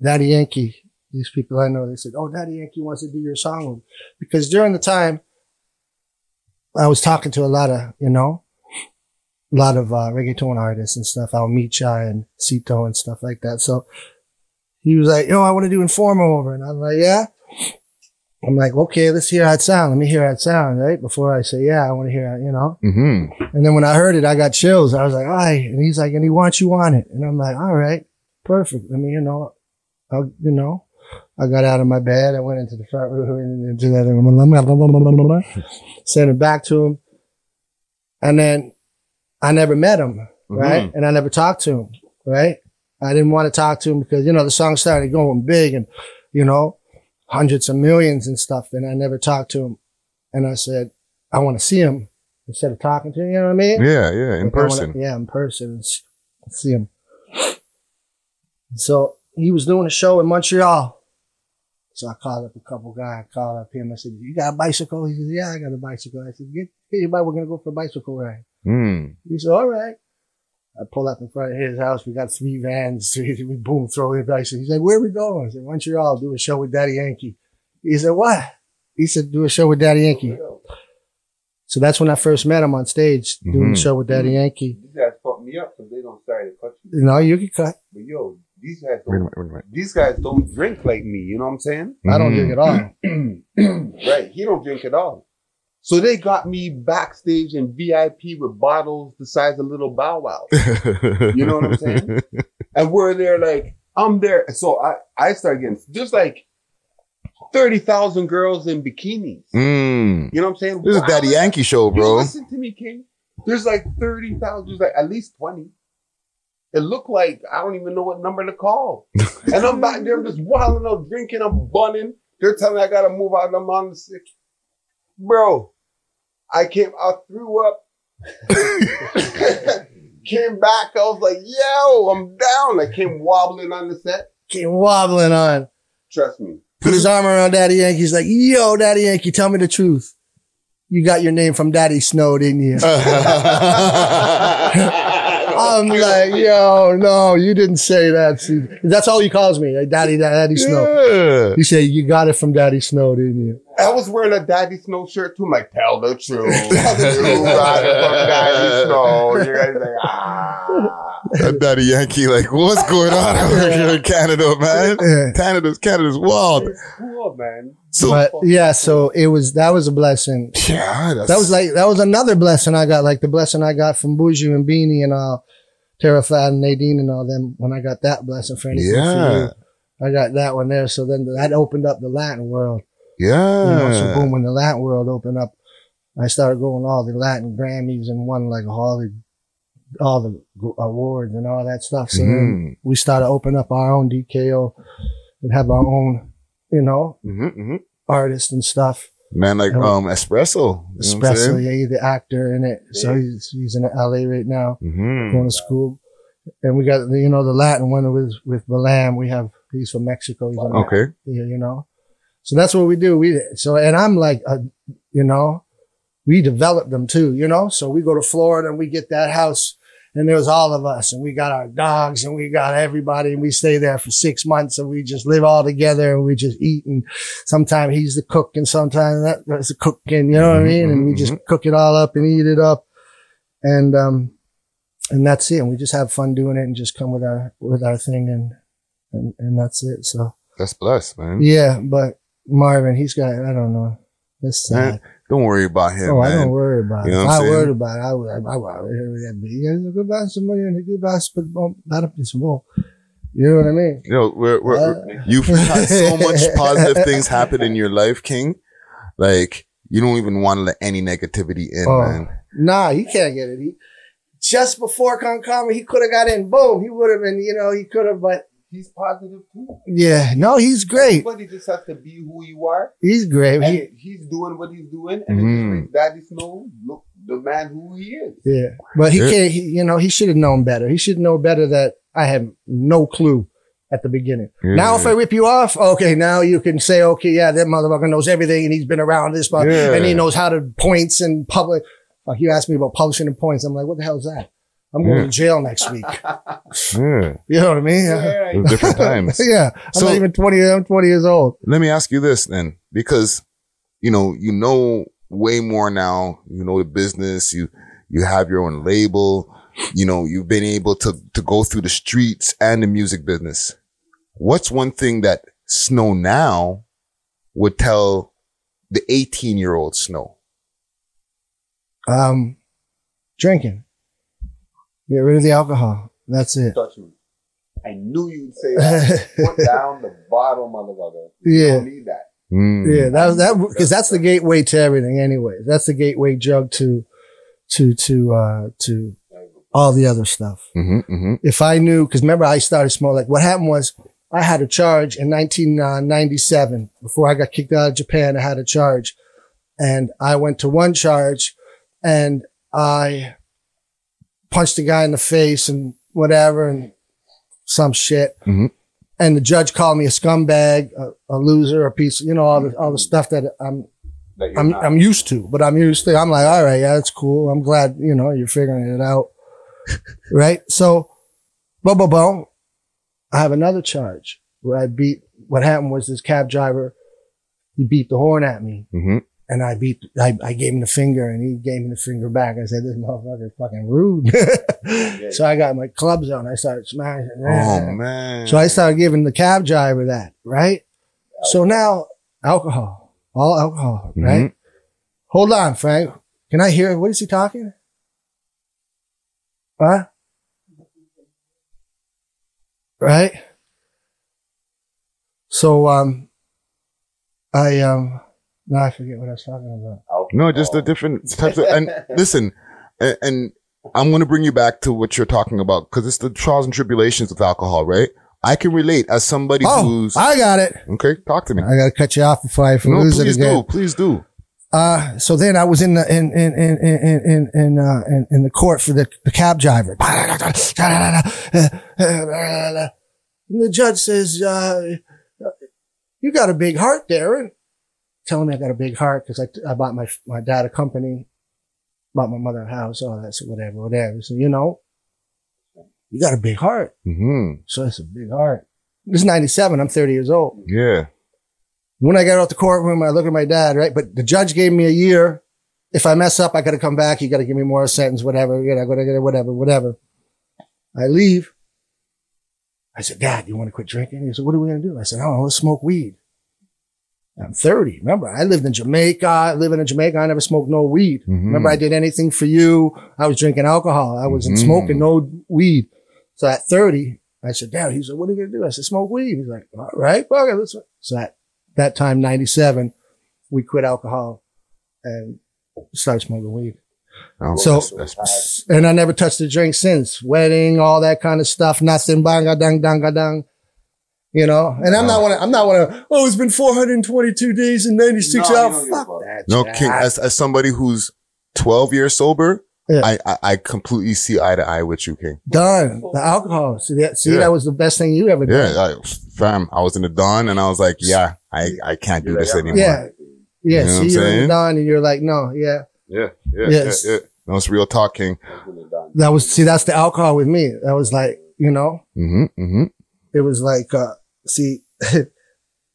Daddy Yankee." These people I know, they said, "Oh, Daddy Yankee wants to do your song," because during the time, I was talking to a lot of, you know, a lot of uh, reggaeton artists and stuff, Al Micha and Cito and stuff like that. So he was like, "Yo, I want to do Informer over," and I'm like, "Yeah." I'm like, "Okay, let's hear how it sound. Let me hear how it sound, right?" Before I say, "Yeah, I want to hear," how, you know. Mm-hmm. And then when I heard it, I got chills. I was like, all right. And he's like, and he wants you on it. And I'm like, all right, perfect. I mean, you know, I, you know, I got out of my bed. I went into the front room and into that room, sent it back to him. And then I never met him, right? And I never talked to him, right? I didn't want to talk to him because, you know, the song started going big and, you know, hundreds of millions and stuff. And I never talked to him. And I said, I want to see him instead of talking to him. You know what I mean? Yeah, yeah, in Like, I wanna- person. yeah, in person. and See him. So he was doing a show in Montreal. So I called up a couple guys. I called up him. I said, "You got a bicycle?" He said, "Yeah, I got a bicycle." I said, "Get, get your bike. We're gonna go for a bicycle ride." Mm. He said, "All right." I pull up in front of his house. We got three vans. Three, we boom, throw in bicycle. He said, "Where we going?" I said, "Montreal. Do a show with Daddy Yankee." He said, "What?" He said, "Do a show with Daddy Yankee." So that's when I first met him on stage doing Mhm. the show with Daddy Yankee. These guys fuck me up because they don't start to cut you. You know, you can cut. But yo, these guys don't. minute, wait a minute. These guys don't drink like me. You know what I'm saying? I don't drink at all. right. He don't drink at all. So they got me backstage in VIP with bottles the size of little Bow Wow. You know what I'm saying? and we're there like, I'm there. So I, I start getting, there's like 30,000 girls in bikinis. Mm. You know what I'm saying? This is Wow. Daddy Yankee show, bro. listen to me, King. There's like 30,000, there's like at least 20. It looked like I don't even know what number to call. and I'm back there, I'm just wilding out, drinking, I'm bunning. They're telling me I gotta move out, and I'm on the sick. Bro, I came, I threw up. came back, I was like, yo, I'm down. I came wobbling on the set. Came wobbling on. Trust me. Put his arm around Daddy Yankee. He's like, yo, Daddy Yankee, tell me the truth. You got your name from Daddy Snow, didn't you? I'm like, yo, no, you didn't say that. See, that's all he calls me, like Daddy, Daddy Snow. yeah. He said, you got it from Daddy Snow, didn't you? I was wearing a Daddy Snow shirt too. I'm like, tell the truth. Tell the truth. Ride it from Daddy Snow. You guys like, ah. That Daddy Yankee, like, what's going on over here in Canada, man? Canada's Canada's wild. It's cool, man. So But yeah, so it was, that was a blessing. yeah, that's, That was like, that was another blessing I got, like the blessing I got from Buju and Beenie and all, Terrified and Nadine and all them when I got that blessing for anything for yeah, you. I got that one there. So then that opened up the Latin world. Yeah. You know, so boom, when the Latin world opened up, I started going all the Latin Grammys and won like all the, all the awards and all that stuff. So then Mhm. we started opening up our own DKO and have our own, you know, Mhm, mhm. artists and stuff. Man, like And- um, espresso. You know what I'm Especially, saying? yeah, he's the actor in it. So he's, he's in LA right now, Mhm. going to school. And we got, the, you know, the Latin one with, with Balam. We have, he's from Mexico. He's on Okay. yeah, you know. So that's what we do. We so and I'm like, uh, you know, we develop them too, you know. So we go to Florida and we get that house, and there's all of us, and we got our dogs, and we got everybody, and we stay there for six months, and we just live all together, and we just eat, and sometimes he's the cook, and sometimes that's the cook, and you know what I mean, and we just cook it all up and eat it up, and um, and that's it. And we just have fun doing it and just come with our, with our thing and, and, and that's it. So That's blessed, man. yeah, but Marvin, he's got, I don't know. It's sad. Man, Don't worry about him, oh, I don't worry about You it. know I'm I worried about it, I would, I would, you guys go buy some money and go buy some, not up this more. You know what I mean? You know, we're, we're, Uh, we're- you've had so much positive things happen in your life, King. Like, you don't even want to let any negativity in, Oh. man. Nah, he can't get it. He, just before Con Calma, he could have got in. Boom, he would have been. You know, he could have. But He's positive too. yeah, no, he's great. Everybody just has to be who you are. He's great. He, he's doing what he's doing, and Mhm. it just makes Daddy Snow look the man who he is. yeah, but he Yeah. can't. He, you know, he should have known better. He should know better that I had no clue at the beginning. Now, if I rip you off, okay, now you can say, okay, yeah, that motherfucker knows everything and he's been around this, but Yeah. and he knows how to points and public. Like you asked me about publishing and points. I'm like, what the hell is that? I'm going Yeah. to jail next week. yeah, You know what I mean? it was different times. yeah. I'm So- not even 20. I'm 20 years old. Let me ask you this then, because you know you know way more now. You know the business. You you have your own label. You know you've been able to to go through the streets and the music business. What's one thing that Snow now would tell the 18 year old Snow? Um, drinking. Get rid of the alcohol. That's it. Touch me. I knew you'd say that. Put down the bottle, motherfucker. You Yeah. don't need that. Mm. Yeah, that that because that's the gateway to everything. Anyway, that's the gateway drug to to to uh to all the other stuff. hmm hmm If I knew, because remember I started smoking. Like what happened was I had a charge in 1997 before I got kicked out of Japan. I had a charge, and I went to one charge, and I punched a guy in the face and whatever and some shit. Mhm. And the judge called me a scumbag, a, a loser, a piece, you know, all the all the stuff that I'm That I'm not. I'm used to, but I'm used to. I'm like, all right, yeah, that's cool. I'm glad you know you're figuring it out, right? So, boom, boom, boom. I have another charge where I beat. What happened was this cab driver, he beat the horn at me, hmm and I beat. I, I gave him the finger, and he gave me the finger back. I said, "This motherfucker is fucking rude." so I got my clubs on. I started smashing. Oh man. So I started giving the cab driver that, right? So now alcohol, all alcohol, Mhm. right? Hold on, Frank. Can I hear? What is he talking? Huh? Right? So, um, I, um, no, I forget what I was talking about. No, just the different types of, and listen, and, and I'm going to bring you back to what you're talking about because it's the trials and tribulations of alcohol, right? I can relate as somebody Oh, who's, I got it. okay, talk to me. I got to cut you off before I No, lose it again. please do. Please do. Uh, so then I was in the, in, in, in, in, in, in, in, uh, in, in the court for the, the cab driver. And the judge says, uh, you got a big heart there. Telling me I got a big heart because I, I bought my, my dad a company, bought my mother a house, all that, so whatever, whatever. So, you know, you got a big heart. hmm So that's a big heart. This is 97. I'm 30 years old. Yeah. When I got out the courtroom, I look at my dad, right? But the judge gave me a year. If I mess up, I got to come back. You got to give me more sentence, whatever. You know, I got to get whatever, whatever. I leave. I said, Dad, you want to quit drinking? He said, What are we going to do? I said, Oh, let's smoke weed. I'm 30. Remember, I lived in Jamaica. Living in Jamaica, I never smoked no weed. Mhm. Remember, I did anything for you. I was drinking alcohol. I wasn't Mhm. smoking no weed. So at 30, I said, Dad, he said, what are you going to do? I said, smoke weed. He's like, all right, fuck it. So at that time, 97, we quit alcohol and started smoking weed. Oh, So- that's- that's- And I never touched a drink since. Wedding, all that kind of stuff. Nothing. Banga dang danga dang. You know, and I'm not one. I'm not one of. Oh, it's been 422 days and 96 No, you hours. don't give a Fuck fuck. that. no. King, as, as somebody who's 12 years sober, Yeah. I, I, I completely see eye to eye with you, King. Done. The alcohol. See that? See Yeah. that was the best thing you ever did. Yeah. I, fam, I was in the dawn and I was like, yeah, I, I can't do this anymore. Yeah. Yeah. You know what see, I'm you're saying? done, and you're like, no, yeah. Yeah. Yeah. Yes. Yeah. yeah. No, it's real talking. That was see, that's the alcohol with me. That was like, you know, hmm hmm it was like, uh, see, I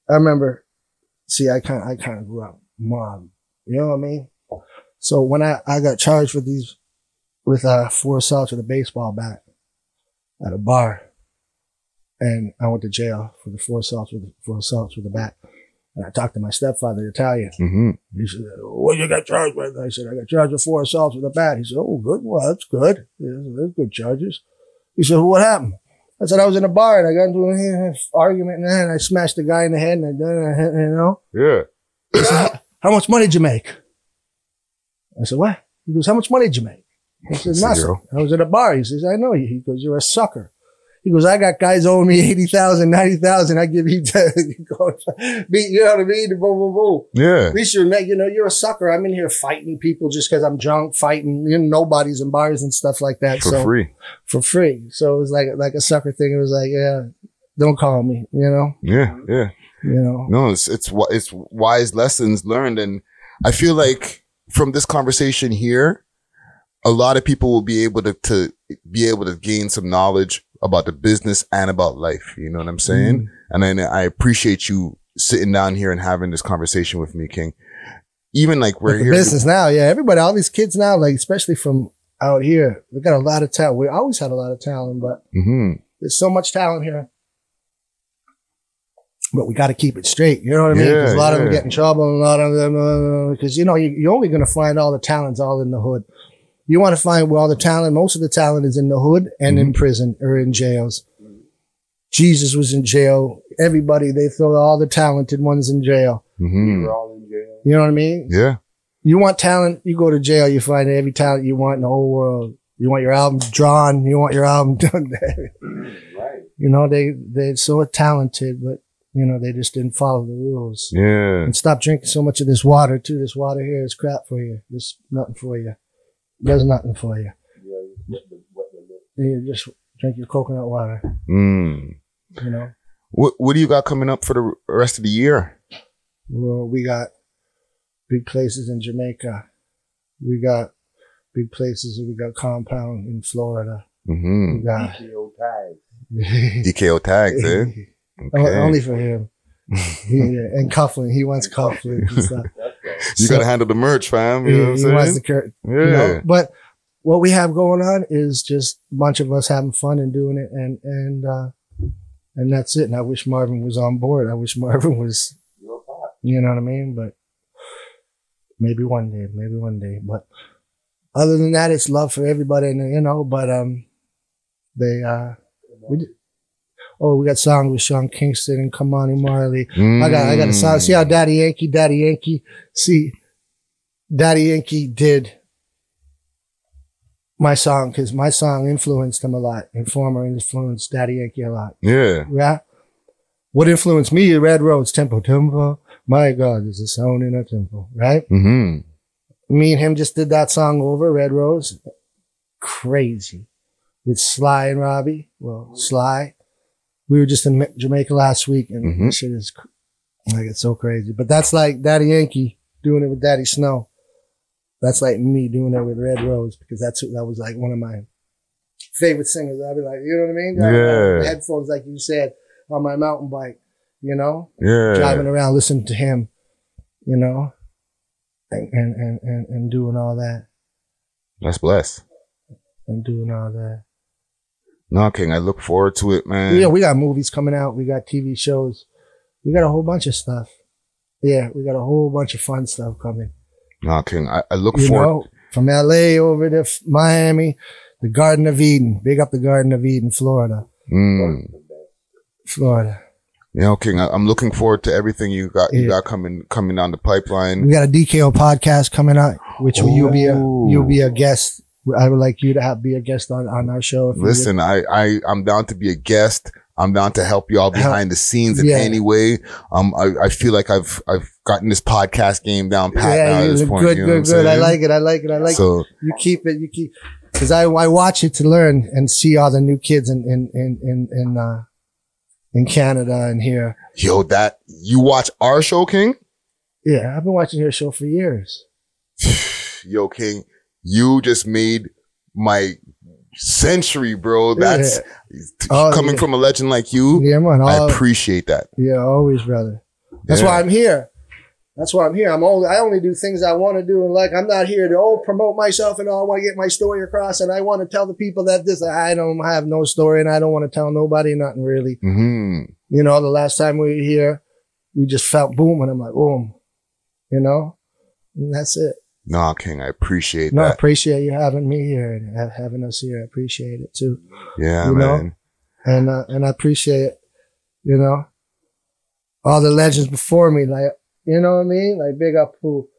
remember, see, I kind, I kind of grew up mob. You know what I mean? So when I, I got charged with these with uh, four assaults with a baseball bat at a bar, and I went to jail for the four assaults with four assaults with a bat. And I talked to my stepfather, Italian. Mm-hmm. He said, "What you got charged with?" I said, "I got charged with four assaults with a bat." He said, "Oh, good. Well, that's good. Yeah, That's good charges." He said, "What happened?" I said, "I was in a bar and I got into an argument and then I smashed the guy in the head and I done it, you know." Yeah. He said, How much money did you make? I said, What? He goes, How much money did you make? I said. Nothing. I was at a bar. He says, I know you. He goes, You're a sucker. He goes, I got guys owing me 80,000, 90,000. I give you 10. He goes, "Be- you know what I mean? Boom, boom, boom. Yeah. At least you're, you know, you're a sucker. I'm in here fighting people just because I'm drunk, fighting, you know, nobodies in bars and stuff like that. For so free. for free. So it was like, like a sucker thing. It was like, yeah, don't call me, you know, Yeah. Yeah. you know. No, it's it's it's wise lessons learned, and I feel like from this conversation here, a lot of people will be able to to be able to gain some knowledge about the business and about life. You know what I'm saying? And then I appreciate you sitting down here and having this conversation with me, King. Even like we're here. business now, yeah. Everybody, all these kids now, like especially from out here, we got a lot of talent. We always had a lot of talent, but hmm there's so much talent here. But we got to keep it straight. You know what I mean? Yeah, 'Cause a lot of them get in trouble, and a lot of them because you know you, you're only going to find all the talents all in the hood. You want to find where all the talent, most of the talent is in the hood and Mm-hmm. in prison or in jails. Jesus was in jail. Everybody, they throw all the talented ones in jail. hmm We're all in jail. You know what I mean? Yeah. You want talent, you go to jail, you find every talent you want in the whole world. You want your album drawn, you want your album done. Right. you know, they, they're so talented, but, you know, they just didn't follow the rules. Yeah. And stop drinking so much of this water, too. This water here is crap for you. This nothing for you. Does nothing for you. Yeah, You just drink your coconut water, Mm. you know. What What do you got coming up for the rest of the year? Well, we got big places in Jamaica. We got big places. We got compound in Florida. hmm We got PO tags. DKO tags, eh? O- Okay. Only for him. yeah, and cuffling. He wants cuffling and stuff. You So- gotta handle the merch, fam. You he, know what I'm saying? the cur- yeah. you know, but what we have going on is just a bunch of us having fun and doing it and and uh and that's it. And I wish Marvin was on board. I wish Marvin was you know what I mean? But maybe one day, maybe one day. But other than that, it's love for everybody and you know, but um they uh we Oh, we got songs with Sean Kingston and Ky-Mani Marley. I got, I got a song. See how Daddy Yankee, Daddy Yankee, see, Daddy Yankee did my song because my song influenced him a lot. Informer influenced Daddy Yankee a lot. Yeah. Yeah. What influenced me? Red Rose, Tempo, Tempo. My God, there's a sound in a tempo, right? hmm Me and him just did that song over, Red Rose. Crazy. With Sly and Robbie. Well, Sly. We were just in Jamaica last week and Mhm. this shit is like, it's so crazy. But that's like Daddy Yankee doing it with Daddy Snow. That's like me doing it with Red Rose because that's, that was like one of my favorite singers. I'd be like, you know what I mean? Yeah. The headphones, like you said, on my mountain bike, you know? Yeah. driving around listening to him, you know, and, and, and, and, and doing all that That's blessed. and doing all that. No, King, I look forward to it, man. Yeah, we got movies coming out. We got TV shows. We got a whole bunch of stuff. Yeah, we got a whole bunch of fun stuff coming. No, King, I, I look You forward. know, from LA over to Miami, the Garden of Eden. Big up the Garden of Eden, Florida. Mm. Florida. You know, King, I, I'm looking forward to everything you got. You Yeah. got coming coming down the pipeline. We got a DKO podcast coming out, which you'll be a you'll be a guest. I would like you to have be a guest on, on our show. Listen, I, I, I'm down to be a guest. I'm down to help y'all behind the scenes in Yeah. any way. Um, I, I feel like I've, I've gotten this podcast game down pat now yeah, at this point. good, you know good, good. I like it. I like it. I like so, you keep it. You keep because I I watch it to learn and see all the new kids in in in in in, uh, in Canada and here. yo, that, you watch our show, King? Yeah, I've been watching your show for years. Yo, King, you just made my century, bro. That's Oh, coming yeah. from a legend like you. Yeah, man. I appreciate that. yeah, always, brother. That's Yeah. why I'm here. That's why I'm here. I'm only I only do things I want to do, and like I'm not here to oh promote myself and all. I want to get my story across, and I want to tell the people that this I don't have no story, and I don't want to tell nobody nothing really. hmm You know, the last time we were here, we just felt boom, and I'm like boom, you know, and that's it. Nah, King, I appreciate that. No, I appreciate you having me here and ha- having us here. I appreciate it too. yeah, you know? man. and uh, and I appreciate you know all the legends before me. Like you know what I mean? Like big up who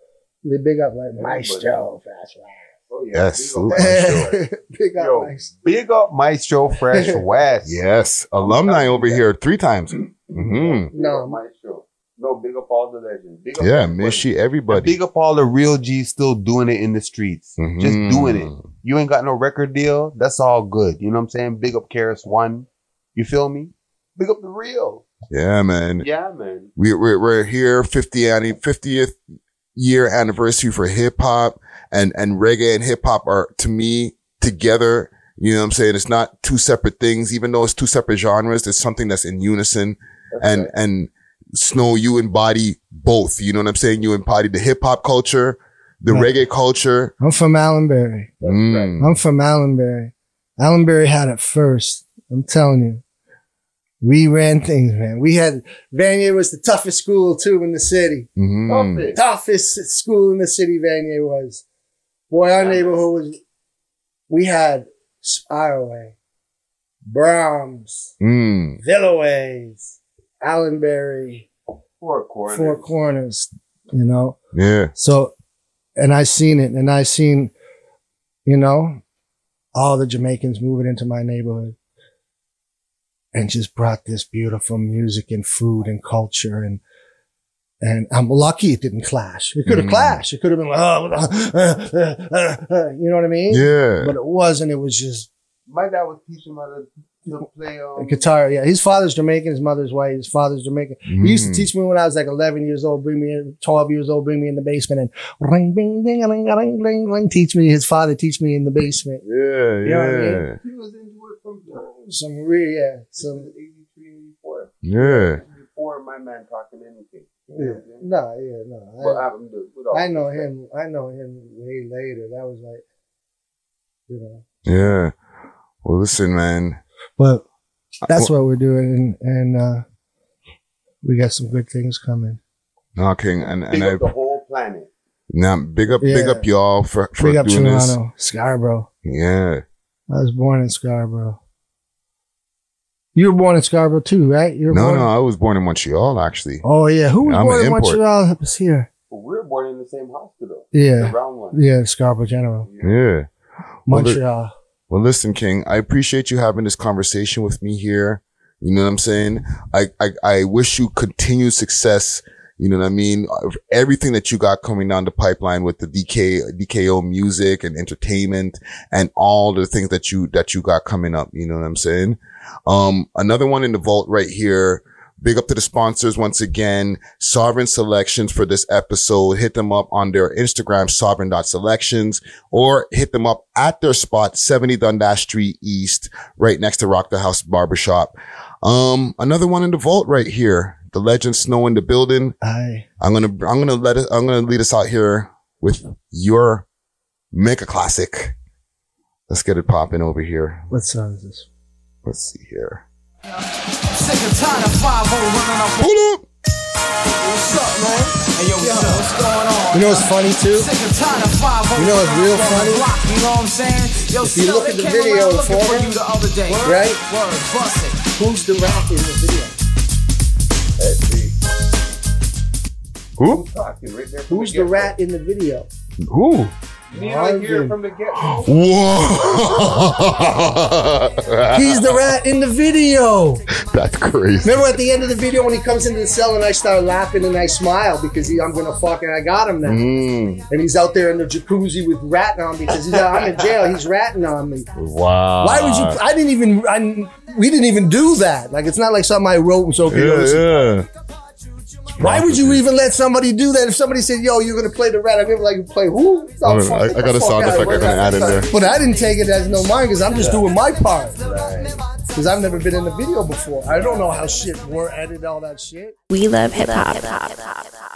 they big up like Maestro. That's Oh, yeah. Yes, Big up. Maestro. big up Yo, Maestro. big up Maestro Fresh Wes. Yes, alumni over here three times. hmm Big No. up Maestro. No, big up all the legends. Big up Yeah, miss you, everybody. Big up all the real G's still doing it in the streets. Just Mhm. doing it. You ain't got no record deal. That's all good. You know what I'm saying? Big up Karis One. You feel me? Big up the real. Yeah, man. Yeah, man. We, we're, we're here 50 anni- 50th year anniversary for hip hop and, and reggae and hip hop are to me together. You know what I'm saying? It's not two separate things, even though it's two separate genres. There's something that's in unison and, and Snow, you embody both. You know what I'm saying? You embody the hip hop culture, the Right. reggae culture. I'm from Allenbury. Mm. I'm from Allenbury. Allenbury had it first. I'm telling you. We ran things, man. We had Vanier was the toughest school too in the city. Mhm. toughest school in the city Vanier was. Boy, our neighborhood was, we had Spireway, Brahms, Mm. Villaways, Allenbury, Four corners. Four Corners, you know? Yeah. So, and I seen it and I seen, you know, all the Jamaicans moving into my neighborhood and just brought this beautiful music and food and culture and, and I'm lucky it didn't clash. It could have Mm. clashed. It could have been like, oh, uh, uh, uh, uh, you know what I mean? Yeah. But it wasn't. It was just My dad was teaching him how to, to play um, guitar. Yeah. His father's Jamaican. His mother's white. His father's Jamaican. He used to Mm. teach me when I was like 11 years old, bring me in, 12 years old, bring me in the basement and ring, ring, ding, ring, ring, ring, ring, teach me. His father teach me in the basement. Yeah, You know what I mean? yeah, He was into it from Some real, yeah, some, 83, 84. yeah. Before my man talking anything. yeah. No, yeah, What no. happened to I, all I know him. I know him way later. That was like, you know, Yeah. Well, listen, man. But that's what we're doing. And, and, uh, we got some good things coming. No, King, and Big and I up the whole planet. now big up, big up y'all for for Big up doing this. Toronto, Scarborough. Yeah. I was born in Scarborough. You were born in Scarborough too, right? You were No, born no, I was born in Montreal actually. Oh yeah, who was I'm born in import. Montreal? That was here. But we were born in the same hospital. Yeah, The Yeah, round one. yeah, Scarborough General, Yeah. Well, Montreal. Well, listen, King, I appreciate you having this conversation with me here. You know what I'm saying? I, I, I wish you continued success. You know what I mean? Everything that you got coming down the pipeline with the DK, DKO music and entertainment and all the things that you, that you got coming up. You know what I'm saying? Um, another one in the vault right here. Big up to the sponsors once again. Sovereign Selections for this episode. Hit them up on their Instagram, sovereign.selections, or hit them up at their spot, 70 Dundas Street East, right next to Rock the House Barbershop. Um, another one in the vault right here. The legend Snow in the building. I I'm gonna, I'm gonna let it, I'm gonna lead us out here with your mega classic. Let's get it popping over here. what song is this? Let's see here. Sick and tired of 5 running up. Pull up. What's up, man? Hey, yo, what's, what's going on? You know what's funny too? Sick and tired of 5 You know what's real funny? Block, you know what I'm saying? Yo, If you look at the video around looking for for it, you the other day. Right? Word, bust it. Who's the rat in the video? Who? Talking right there Who's the rat in the video? Who? Me here from the get. Whoa. He's the rat in the video. That's crazy. Remember at the end of the video when he comes into the cell and I start laughing and I smile because he, I'm gonna fucking I got him now. Mm, And he's out there in the jacuzzi with ratting on me because he's I'm in jail. He's ratting on me. wow. Why would you? I didn't even. I, we didn't even do that. Like it's not like something I wrote and so. okay, yo. Yeah, yeah. Why would you even let somebody do that? If somebody said, "Yo, you're gonna play the rat," I'd be like, you "Play who?" Oh, I, fuck, I get got a sound effect I'm gonna add in there. But I didn't take it as no mind because I'm just doing my part. Because I've never been in a video before. I don't know how shit were edited all that shit. We love hip hop.